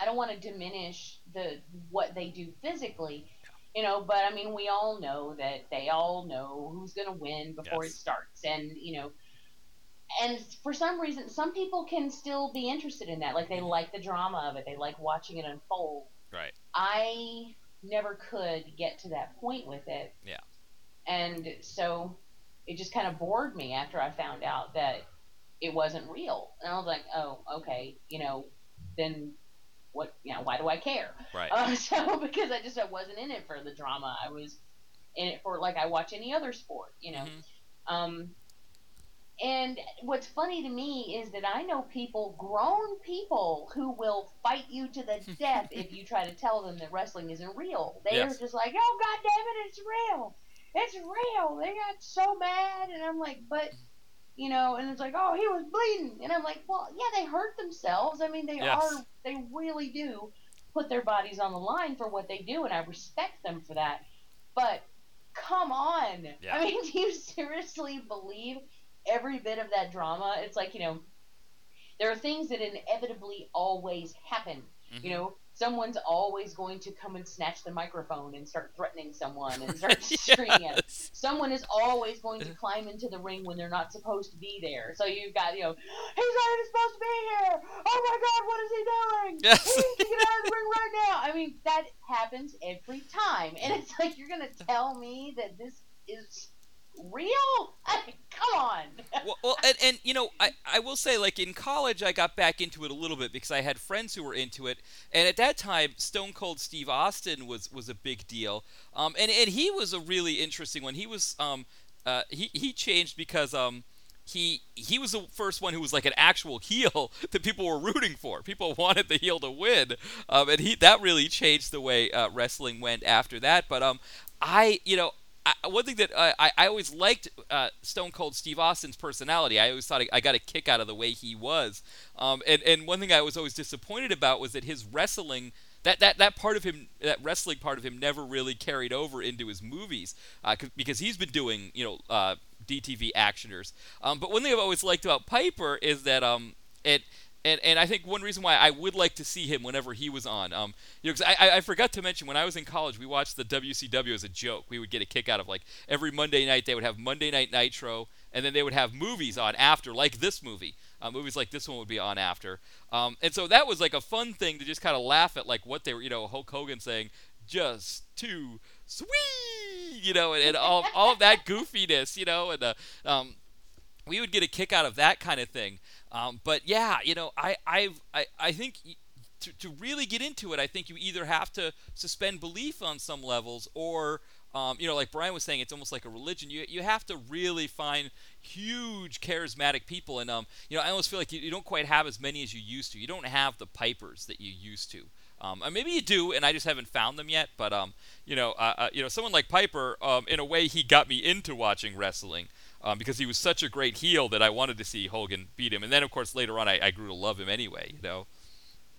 I don't want to diminish the what they do physically, you know. But I mean, we all know that they all know who's going to win before yes. it starts, and you know and for some reason, some people can still be interested in that. Like they mm-hmm. like the drama of it. They like watching it unfold. Right. I never could get to that point with it. Yeah. And so it just kind of bored me after I found out that it wasn't real. And I was like, oh, okay, you know, then what, you know, why do I care? Right. Uh, <laughs> so because I just I wasn't in it for the drama. I was in it for like I watch any other sport, you know. Mm-hmm. Um, and what's funny to me is that I know people, grown people, who will fight you to the <laughs> death if you try to tell them that wrestling isn't real. They yes. are just like, oh, God damn it, it's real. It's real. They got so mad. And I'm like, but, you know, and it's like, oh, he was bleeding. And I'm like, well, yeah, they hurt themselves. I mean, they yes. are, they really do put their bodies on the line for what they do. And I respect them for that. But come on. Yeah. I mean, <laughs> do you seriously believe every bit of that drama. It's like, you know, there are things that inevitably always happen. Mm-hmm. You know, someone's always going to come and snatch the microphone and start threatening someone and start <laughs> yes. screaming at Someone is always going to climb into the ring when they're not supposed to be there. So you've got, you know, he's not even supposed to be here. Oh my God, what is he doing? Yes. He needs to get out of the ring right now. I mean, that happens every time. And it's like, you're going to tell me that this is real? I mean, come on. <laughs> well, well and, and, you know, I, I will say, like in college, I got back into it a little bit because I had friends who were into it, and at that time, Stone Cold Steve Austin was was a big deal, um, and and he was a really interesting one. He was um, uh, he he changed because um. He he was the first one who was like an actual <laughs> heel that people were rooting for. People wanted the heel to win, um, and he that really changed the way uh, wrestling went after that. But um, I you know I, one thing that uh, I, I always liked uh, Stone Cold Steve Austin's personality. I always thought I, I got a kick out of the way he was. Um, and, and one thing I was always disappointed about was that his wrestling that, that that part of him that wrestling part of him never really carried over into his movies uh, because he's been doing you know uh, DTV actioners. Um, but one thing I've always liked about Piper is that um, it and and I think one reason why I would like to see him whenever he was on, um, you know, because I, I forgot to mention when I was in college, we watched the WCW as a joke. We would get a kick out of like every Monday night they would have Monday Night Nitro, and then they would have movies on after, like this movie. Uh, movies like this one would be on after, um, and so that was like a fun thing to just kind of laugh at, like what they were, you know, Hulk Hogan saying, "Just too sweet," you know, and, and all all of that goofiness, you know, and uh, um, we would get a kick out of that kind of thing. Um, but yeah, you know, I I've, I I think to, to really get into it, I think you either have to suspend belief on some levels, or um, you know, like Brian was saying, it's almost like a religion. You you have to really find huge charismatic people, and um, you know, I almost feel like you, you don't quite have as many as you used to. You don't have the pipers that you used to. Um, maybe you do, and I just haven't found them yet. But um, you know, uh, uh, you know, someone like Piper, um, in a way, he got me into watching wrestling. Um, because he was such a great heel that I wanted to see Hogan beat him. And then, of course, later on, I, I grew to love him anyway. You know.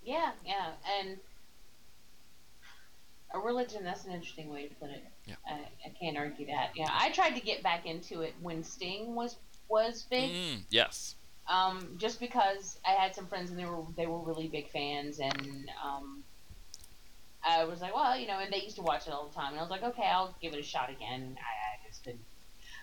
Yeah, yeah, and a religion. That's an interesting way to put it. Yeah. I, I can't argue that. Yeah, I tried to get back into it when Sting was was big. Mm, yes. Um, just because I had some friends and they were they were really big fans, and um, I was like, well, you know, and they used to watch it all the time, and I was like, okay, I'll give it a shot again. I, I just couldn't,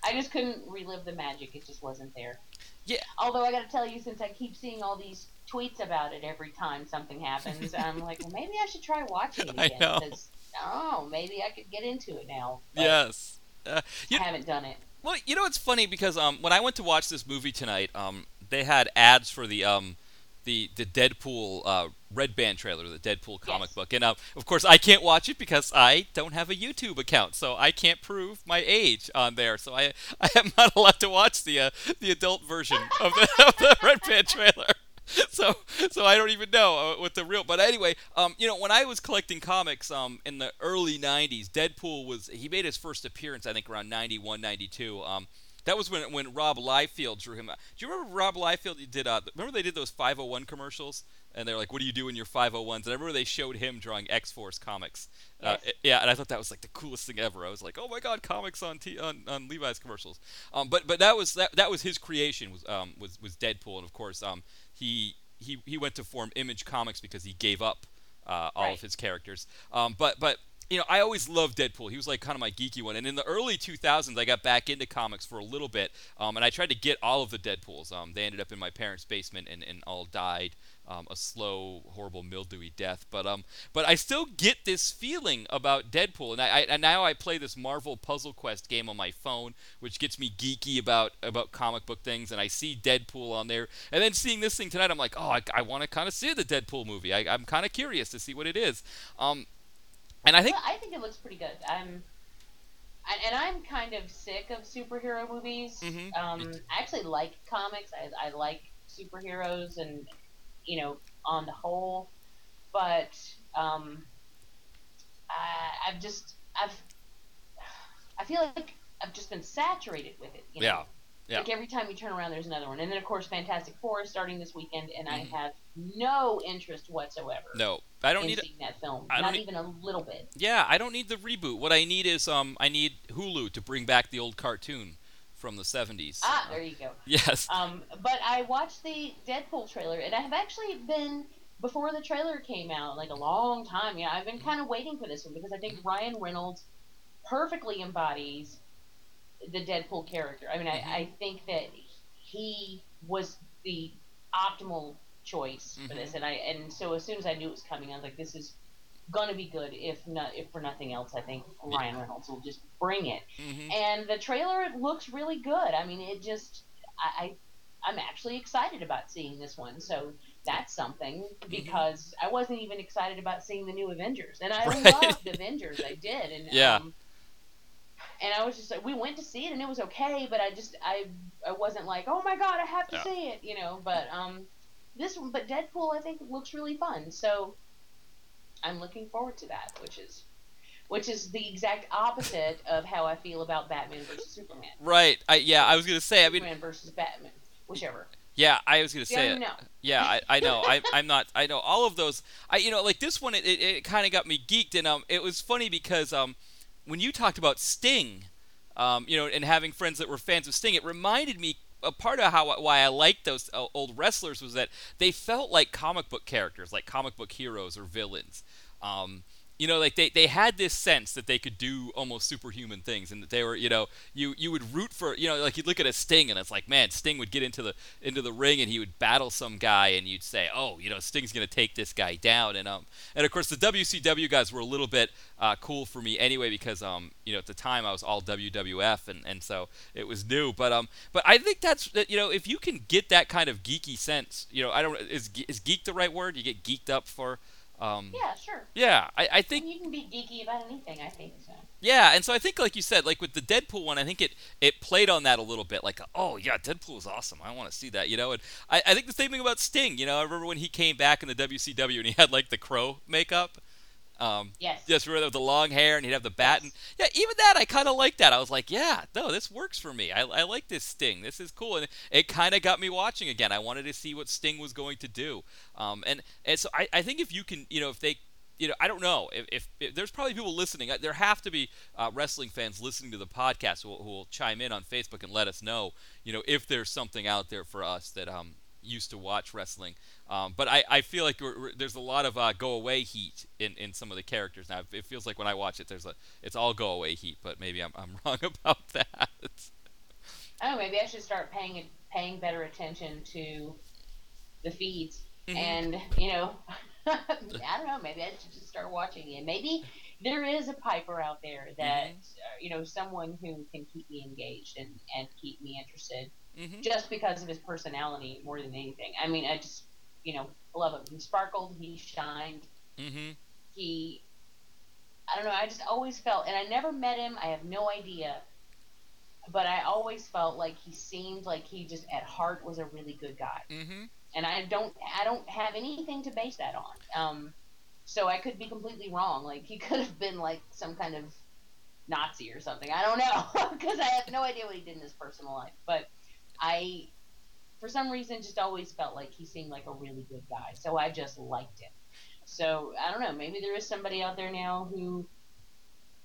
I just couldn't relive the magic. It just wasn't there. Yeah. Although I got to tell you, since I keep seeing all these tweets about it every time something happens, I'm <laughs> like, well, maybe I should try watching it again. I know. Because, oh, maybe I could get into it now. Yes. Uh, you, I haven't done it. Well, you know it's funny because um, when I went to watch this movie tonight, um, they had ads for the um, the the Deadpool uh, Red Band trailer, the Deadpool comic Yes. book, and uh, of course I can't watch it because I don't have a YouTube account, so I can't prove my age on there. So I <laughs> I am not allowed to watch the uh, the adult version of the, of the Red Band trailer. <laughs> So, so I don't even know uh, what the real. But anyway, um, you know, when I was collecting comics, um, in the early '90s, Deadpool was he made his first appearance, I think, around '91, '92. Um, that was when when Rob Liefeld drew him. out. Do you remember Rob Liefeld? Did. Uh, remember they did those 501 commercials, and they're like, "What do you do in your 501s?" And I remember they showed him drawing X Force comics. Uh, yeah, and I thought that was like the coolest thing ever. I was like, "Oh my God, comics on T- on, on Levi's commercials." Um, but but that was that, that was his creation was um, was was Deadpool, and of course um, he he he went to form Image Comics because he gave up uh, all of his characters. Um, but but you know, I always loved Deadpool. He was like kind of my geeky one. And in the early 2000s, I got back into comics for a little bit, um, and I tried to get all of the Deadpools. Um, they ended up in my parents' basement and, and all died um, a slow, horrible, mildewy death. But um, but I still get this feeling about Deadpool, and I, I and now I play this Marvel Puzzle Quest game on my phone, which gets me geeky about about comic book things. And I see Deadpool on there, and then seeing this thing tonight, I'm like, oh, I, I want to kind of see the Deadpool movie. I, I'm kind of curious to see what it is. Um, and I think Well, I think it looks pretty good. I'm, and- and I'm kind of sick of superhero movies. Mhm. Um, I actually like comics. I, I like superheroes, and you know, on the whole, but um, I, I've just I've I feel like I've just been saturated with it. You know? Yeah. Yeah. Like every time you turn around, there's another one, and then of course Fantastic Four is starting this weekend, and Mhm. I have no interest whatsoever no, I don't need. that film. I Not need- even a little bit. Yeah, I don't need the reboot. What I need is um, I need Hulu to bring back the old cartoon from the 70s. Ah, there you go. yes. Um, but I watched the Deadpool trailer, and I have actually been before the trailer came out, like a long time. Yeah, I've been kind of waiting for this one because I think Ryan Reynolds perfectly embodies the Deadpool character. I mean, I, I think that he was the optimal choice for this, and I and so as soon as I knew it was coming, I was like, this is gonna be good. If not, if for nothing else, I think Ryan Reynolds will just bring it. hmm And the trailer it looks really good. I mean, it just I, I I'm actually excited about seeing this one. So that's something because I wasn't even excited about seeing the new Avengers, and I Right. loved <laughs> Avengers. I did, and Yeah. Um, and I was just like, we went to see it, and it was okay, but I just I I wasn't like, oh my god, I have to Yeah. see it, you know. But um, this one, but Deadpool, I think looks really fun. So I'm looking forward to that, which is. Which is the exact opposite <laughs> of how I feel about Batman versus Superman. Right. I yeah. I was gonna say. I mean, Superman versus Batman, whichever. yeah. I was gonna Yeah, say it. no. Yeah, I, I know. I, I'm not. I know all of those. I you know like this one. It, it, it kind of got me geeked, and um, it was funny because um, when you talked about Sting, um, you know, and having friends that were fans of Sting, it reminded me. A part of how why I liked those uh, old wrestlers was that they felt like comic book characters, like comic book heroes or villains. Um, you know, like they, they had this sense that they could do almost superhuman things, and that they were, you know, you you would root for, you know, like you'd look at a Sting, and it's like, man, Sting would get into the into the ring, and he would battle some guy, and you'd say, oh, you know, Sting's gonna take this guy down, and um, and of course the WCW guys were a little bit uh, cool for me anyway because um, you know, at the time I was all WWF, and and so it was new, but um, but I think that's that, you know, if you can get that kind of geeky sense, you know, I don't is, is geek the right word? You get geeked up for. Um, Yeah, sure. yeah, I, I think And you can be geeky about anything. I think so. yeah, and so I think, like you said, like with the Deadpool one, I think it it played on that a little bit. Like, oh yeah, Deadpool is awesome. I want to see that, you know. And I, I think the same thing about Sting. You know, I remember when he came back in the WCW and he had like the crow makeup. Um, yes. Just with the long hair, and he'd have the bat, and yeah, even that I kind of like that. I was like, yeah, no, this works for me. I, I like this Sting. This is cool, and it kind of got me watching again. I wanted to see what Sting was going to do. Um, and and so I, I think if you can, you know, if they you know, I don't know if, if, if, there's probably people listening. There have to be uh, wrestling fans listening to the podcast who, who, will chime in on Facebook and let us know, you know, if there's something out there for us that um used to watch wrestling. Um, but I, I feel like we're, we're, there's a lot of uh, go away heat in, in some of the characters now. It feels like when I watch it, there's a it's all go away heat. But maybe I'm, I'm <laughs> wrong about that. Oh, maybe I should start paying paying better attention to the feeds, mm-hmm. and you know, <laughs> I don't know. Maybe I should just start watching it. Maybe there is a Piper out there that mm-hmm. uh, you know someone who can keep me engaged and and keep me interested, mm-hmm. just because of his personality more than anything. I mean, I just you know, love him. He sparkled, he shined. Mm-hmm. He, I don't know. I just always felt, and I never met him. I have no idea, but I always felt like he seemed like he just at heart was a really good guy. Mm-hmm. And I don't, I don't have anything to base that on. Um, so I could be completely wrong. Like he <laughs> could have been like some kind of Nazi or something. I don't know <laughs> because I have no idea what he did in his personal life. But I for some reason just always felt like he seemed like a really good guy. So I just liked him. So I don't know, maybe there is somebody out there now who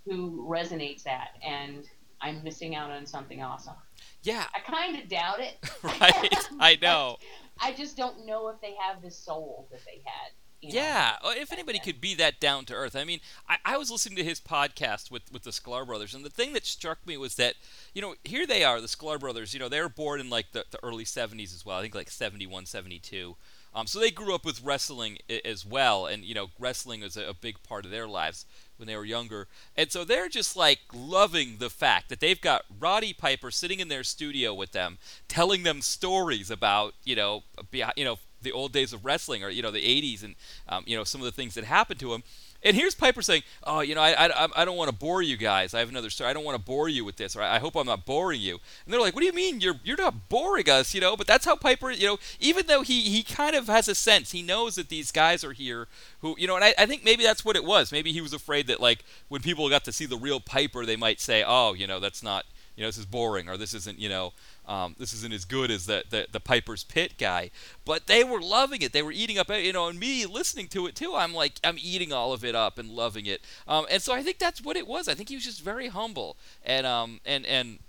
who resonates that and I'm missing out on something awesome. Yeah. I kind of doubt it. <laughs> right. I <laughs> know. I just don't know if they have the soul that they had. Yeah, know, if anybody could be that down to earth. I mean, I, I, was listening to his podcast with, with the Sklar brothers, and the thing that struck me was that, you know, here they are, the Sklar brothers, you know, they were born in like the, the early 70s as well, I think like 71, 72. Um, so they grew up with wrestling as well, and, you know, wrestling was a, a big part of their lives when they were younger. And so they're just like loving the fact that they've got Roddy Piper sitting in their studio with them, telling them stories about, you know, be- you know, the old days of wrestling or you know the 80s and um, you know some of the things that happened to him. And here's Piper saying, "Oh, you know, I, I, I don't want to bore you guys. I have another story. I don't want to bore you with this, or I hope I'm not boring you." And they're like, "What do you mean you're you're not boring us?" You know, but that's how Piper, you know, even though he he kind of has a sense, he knows that these guys are here who, you know, and I, I think maybe that's what it was. Maybe he was afraid that like when people got to see the real Piper, they might say, "Oh, you know, that's not." You know, this is boring, or this isn't, you know, um, this isn't as good as the, the, the Piper's Pit guy, but they were loving it. They were eating up, you know, and me listening to it too. I'm like, I'm eating all of it up and loving it. Um, and so I think that's what it was. I think he was just very humble, and um, and and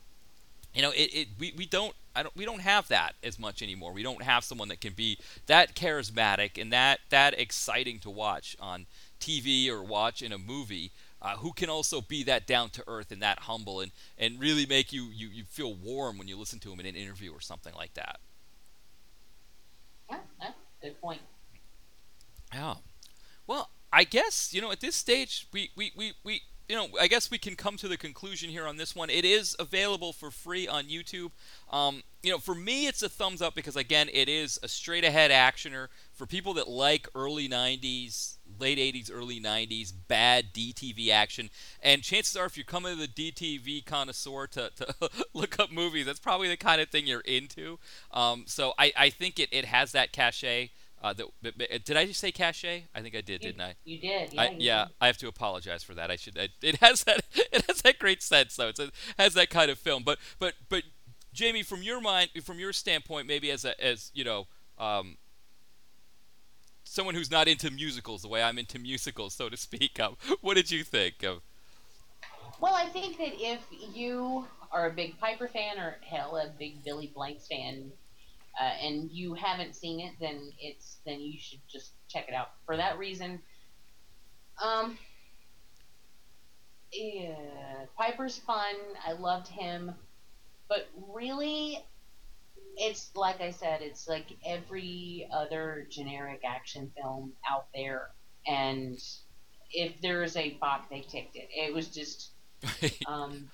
you know, it, it we, we don't I don't we don't have that as much anymore. We don't have someone that can be that charismatic and that that exciting to watch on TV or watch in a movie uh, who can also be that down to earth and that humble and, and really make you, you, you feel warm when you listen to him in an interview or something like that. Yeah, that's good point. Yeah. Well, I guess, you know, at this stage, we, we, we, we you know, I guess we can come to the conclusion here on this one. It is available for free on YouTube. Um, you know, for me, it's a thumbs up because again, it is a straight ahead actioner for people that like early '90s, late '80s, early '90s bad DTV action. And chances are, if you're coming to the DTV connoisseur to, to <laughs> look up movies, that's probably the kind of thing you're into. Um, so I, I think it, it has that cachet. Uh, that, did I just say cachet? I think I did, you, didn't I? You did. Yeah. I, you yeah. Did. I have to apologize for that. I should. I, it has that. <laughs> It has that great sense, though. It has that kind of film. But but but Jamie, from your mind, from your standpoint, maybe as a as you know, um, someone who's not into musicals the way I'm into musicals, so to speak, um, <laughs> what did you think of? Well, I think that if you are a big Piper fan or hell, a big Billy Blanks fan, uh, and you haven't seen it, then it's then you should just check it out. For that reason, um, yeah, Piper's fun. I loved him, but really, it's like I said, it's like every other generic action film out there, and if there is a box, they ticked it. It was just, <laughs> um,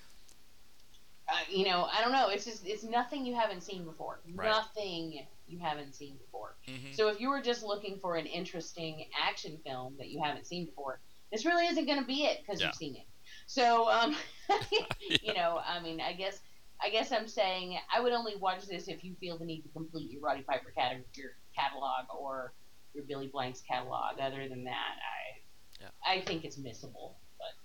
uh, you know, I don't know. It's just it's nothing you haven't seen before. Right. Nothing you haven't seen before. Mm-hmm. So if you were just looking for an interesting action film that you haven't seen before, this really isn't going to be it because yeah. you've seen it. So, um, <laughs> you know, I mean, I guess I guess I'm saying I would only watch this if you feel the need to complete your Roddy Piper cat- your catalog or your Billy Blanks catalog. Other than that, I Yeah. I think it's missable. But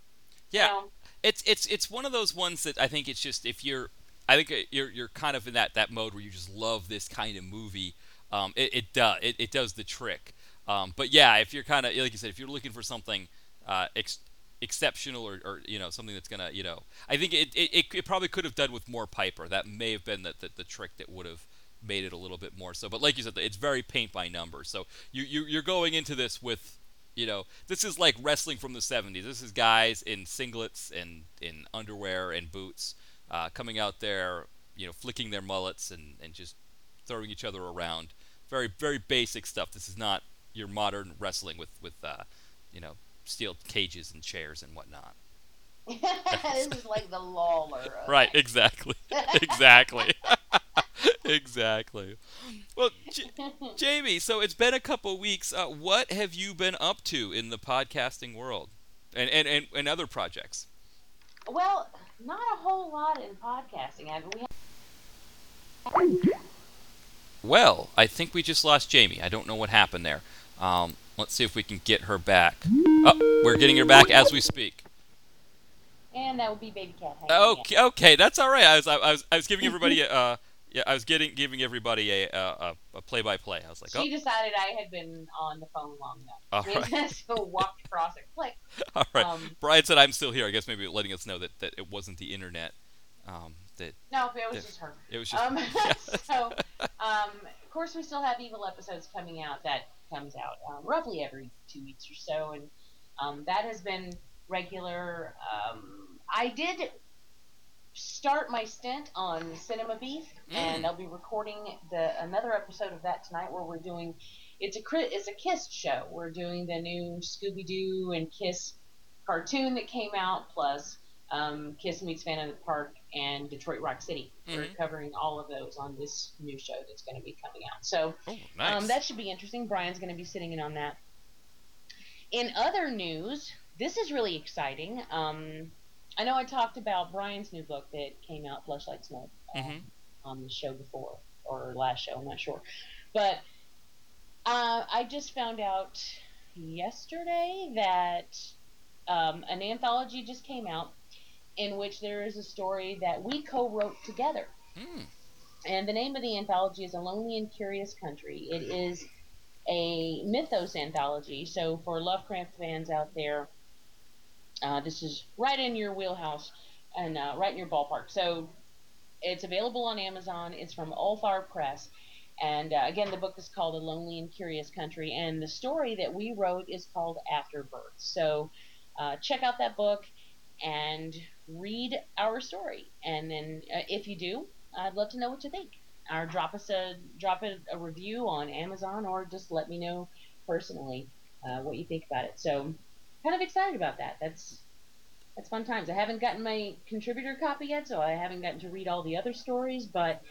Yeah, you know, it's it's it's one of those ones that I think it's just if you're, I think uh, you're you're kind of in that that mode where you just love this kind of movie. Um, it it does it, it does the trick. Um, but yeah, if you're kind of like you said, if you're looking for something uh, ex- exceptional or, or you know something that's gonna you know, I think it, it, it, probably could have done with more Piper. That may have been the, the, the trick that would have made it a little bit more so. But like you said, it's very paint by numbers. So you, you you're going into this with you know, this is like wrestling from the 70s. This is guys in singlets and in underwear and boots uh, coming out there, you know, flicking their mullets and, and just throwing each other around. Very, very basic stuff. This is not your modern wrestling with, with uh, you know, steel cages and chairs and whatnot. <laughs> this is like the Lawler. <laughs> Right, exactly. <laughs> exactly. <laughs> exactly. Well, J- Jamie, so it's been a couple weeks. Uh, what have you been up to in the podcasting world and, and, and, and other projects? Well, not a whole lot in podcasting. I we Well, I think we just lost Jamie. I don't know what happened there. Um, let's see if we can get her back. Oh, we're getting her back as we speak. and that would be Baby Cat. Okay, okay, that's all right. I was, I was, I was giving everybody, a, uh, yeah, I was getting, giving everybody a, a, a play-by-play. I was like, oh, She decided I had been on the phone long All <laughs> enough. right. so walked across it. Click. <laughs> all right. Um, Brian said I'm still here. I guess maybe letting us know that, that it wasn't the internet. Um, that no, it was Yeah. just her. it was just. Um, <laughs> yeah. so, um, of course, we still have evil episodes coming out. That comes out um, roughly every two weeks or so, and um, that has been regular. Um, I did start my stint on Cinema Beef, and Mm. I'll be recording the another episode of that tonight, where we're doing. It's a it's a Kiss show. We're doing the new Scooby Doo and Kiss cartoon that came out, plus um, Kiss meets Phantom of the Park and Detroit Rock City. We're Mhm. covering all of those on this new show that's going to be coming out. So Oh, nice. um, that should be interesting. Brian's going to be sitting in on that. In other news, this is really exciting. Um, I know I talked about Brian's new book that came out, Flesh Like Smoke, um, Mhm. on the show before or last show. I'm not sure, but uh, I just found out yesterday that um, an anthology just came out in which there is a story that we co-wrote together. Hmm. And the name of the anthology is A Lonely and Curious Country. It is a mythos anthology. So for Lovecraft fans out there, uh, this is right in your wheelhouse and uh, right in your ballpark. So it's available on Amazon. It's from Ulthar Press. And uh, again, the book is called A Lonely and Curious Country. And the story that we wrote is called Afterbirth. So uh, check out that book and read our story. And then uh, if you do, I'd love to know what you think. Or drop us a drop it a review on Amazon, or just let me know personally what you think about it. So, kind of excited about that. That's that's fun times. I haven't gotten my contributor copy yet, so I haven't gotten to read all the other stories, but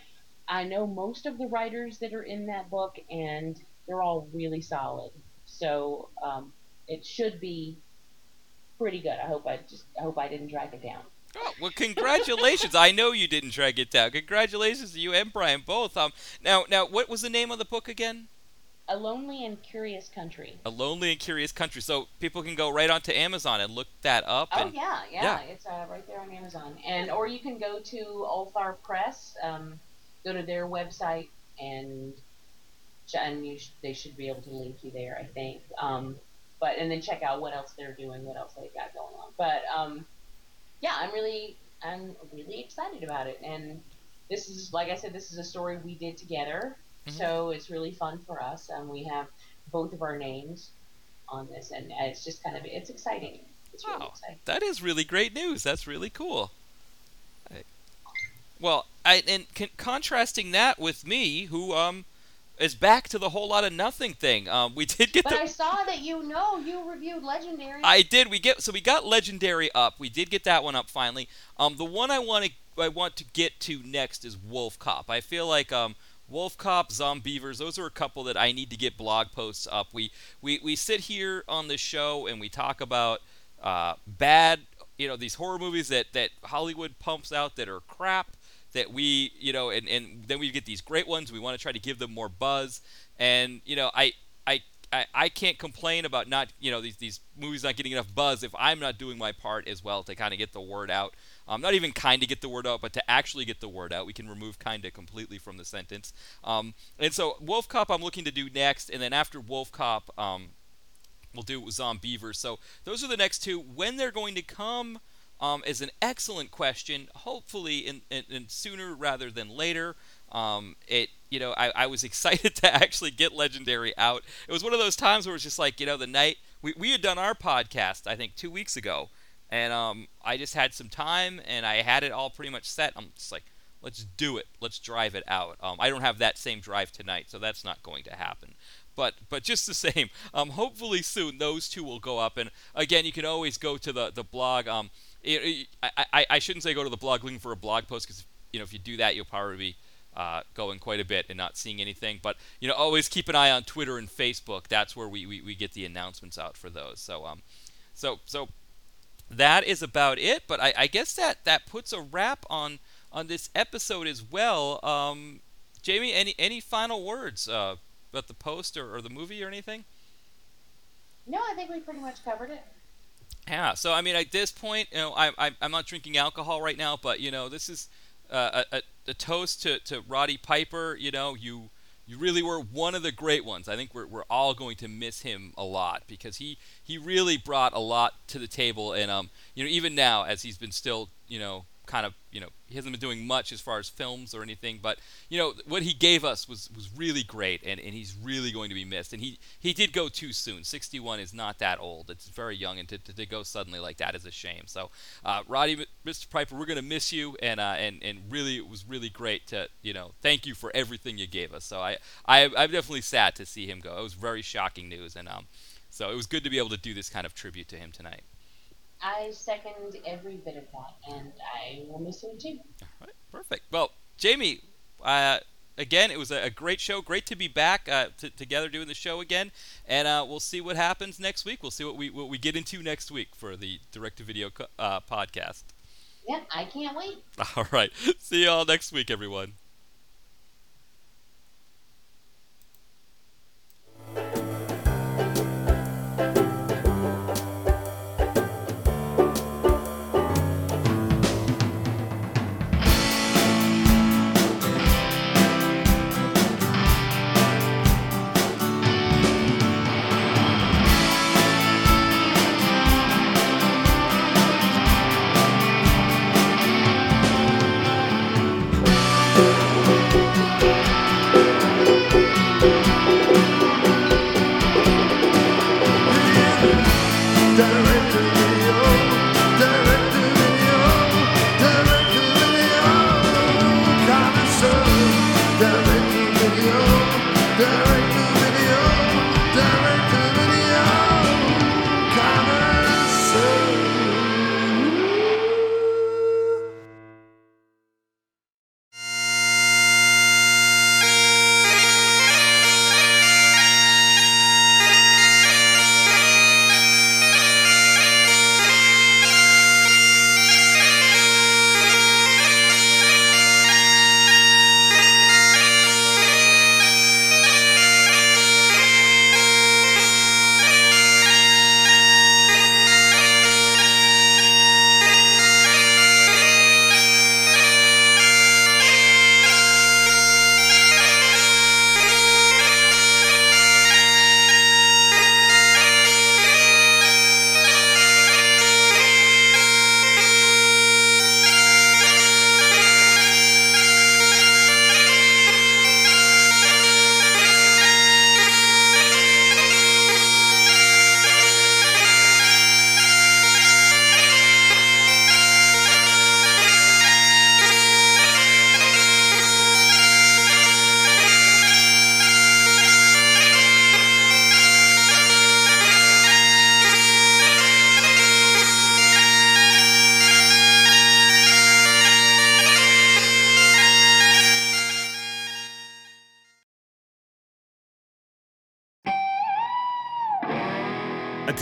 I know most of the writers that are in that book, and they're all really solid. So um, it should be pretty good. I hope I just I hope I didn't drag it down. Oh, well, congratulations! I know you didn't drag it down. Congratulations to you and Brian both. Um, now, now, what was the name of the book again? A lonely and curious country. A Lonely and Curious Country. So people can go right onto Amazon and look that up. Oh and, yeah, yeah, yeah. it's uh, right there on Amazon, and or you can go to Ulthar Press, um, go to their website, and and you sh- they should be able to link you there, I think. Um, but and then check out what else they're doing, what else they've got going on. But um, yeah, I'm really I'm really excited about it, and this is like I said, this is a story we did together, Mhm. so it's really fun for us, and we have both of our names on this, and it's just kind of it's exciting. It's really Wow. exciting. That is really great news. That's really cool. I- well, I and con- contrasting that with me, who um is back to the whole lot of nothing thing. Um, we <laughs> did get But the I saw that you know you reviewed Legendary. I did. We get so we got Legendary up. We did get that one up finally. Um, the one I want to I want to get to next is Wolf Cop. I feel like um, Wolf Cop, Zombeavers. Those are a couple that I need to get blog posts up. We we we sit here on the show and we talk about uh, bad, you know, these horror movies that that Hollywood pumps out that are crap. That we, you know, and, and then we get these great ones. We want to try to give them more buzz. And you know, I I I, I can't complain about not you know these these movies not getting enough buzz if I'm not doing my part as well to kind of get the word out. Um, not even kind of get the word out, but to actually get the word out. We can remove kind of completely from the sentence. Um, and so Wolf Cop I'm looking to do next, and then after Wolf Cop um, we'll do Zombeavers. So those are the next two. When they're going to come um, is an excellent question. Hopefully, in, sooner rather than later. Um, it, you know, I, I was <laughs> excited to actually get Legendary out. It was one of those times where it was just like, you know, the night we, we had done our podcast, I think, two weeks ago, and um, I just had some time and I had it all pretty much set. I'm just like, let's do it, let's drive it out. Um, I don't have that same drive tonight, so that's not going to happen. But but just the <laughs> same, um, hopefully soon those two will go up. And again, you can always go to the the blog. Um, it, it, I, I I shouldn't say go to the blog looking for a blog post because you know if you do that, you'll probably be uh, going quite a bit and not seeing anything. But you know, always keep an eye on Twitter and Facebook. That's where we, we, we get the announcements out for those. So um, so so that is about it. But I, I guess that that puts a wrap on on this episode as well. Um, Jamie, any any final words uh, about the post or, or the movie or anything? No, I think we pretty much covered it. Yeah. So I mean, at this point, you know, I, I I'm not drinking alcohol right now, but you know, this is uh, a, a toast to, to Roddy Piper. You know, you you really were one of the great ones. I think we're, we're all going to miss him a lot because he, he really brought a lot to the table. And um, you know, even now as he's been still you know kind of you know he hasn't been doing much as far as films or anything but you know what he gave us was was really great and, and he's really going to be missed. And he he did go too soon. 61 is not that old. It's very young and to, to, to go suddenly like that is a shame. So uh, Roddy Mr. Piper we're going to miss you and uh, and and really it was really great to you know thank you for everything you gave us. So I, I I'm definitely sad to see him go. It was very shocking news and um so it was good to be able to do this kind of tribute to him tonight I second every bit of that, and I will miss him too. All right, perfect. Well, Jamie, uh, again, it was a, great show. Great to be back uh, t- together doing the show again, and uh, we'll see what happens next week. We'll see what we what we get into next week for the direct to video co- uh, podcast. Yeah, I can't wait. <laughs> All right, see you all next week, everyone.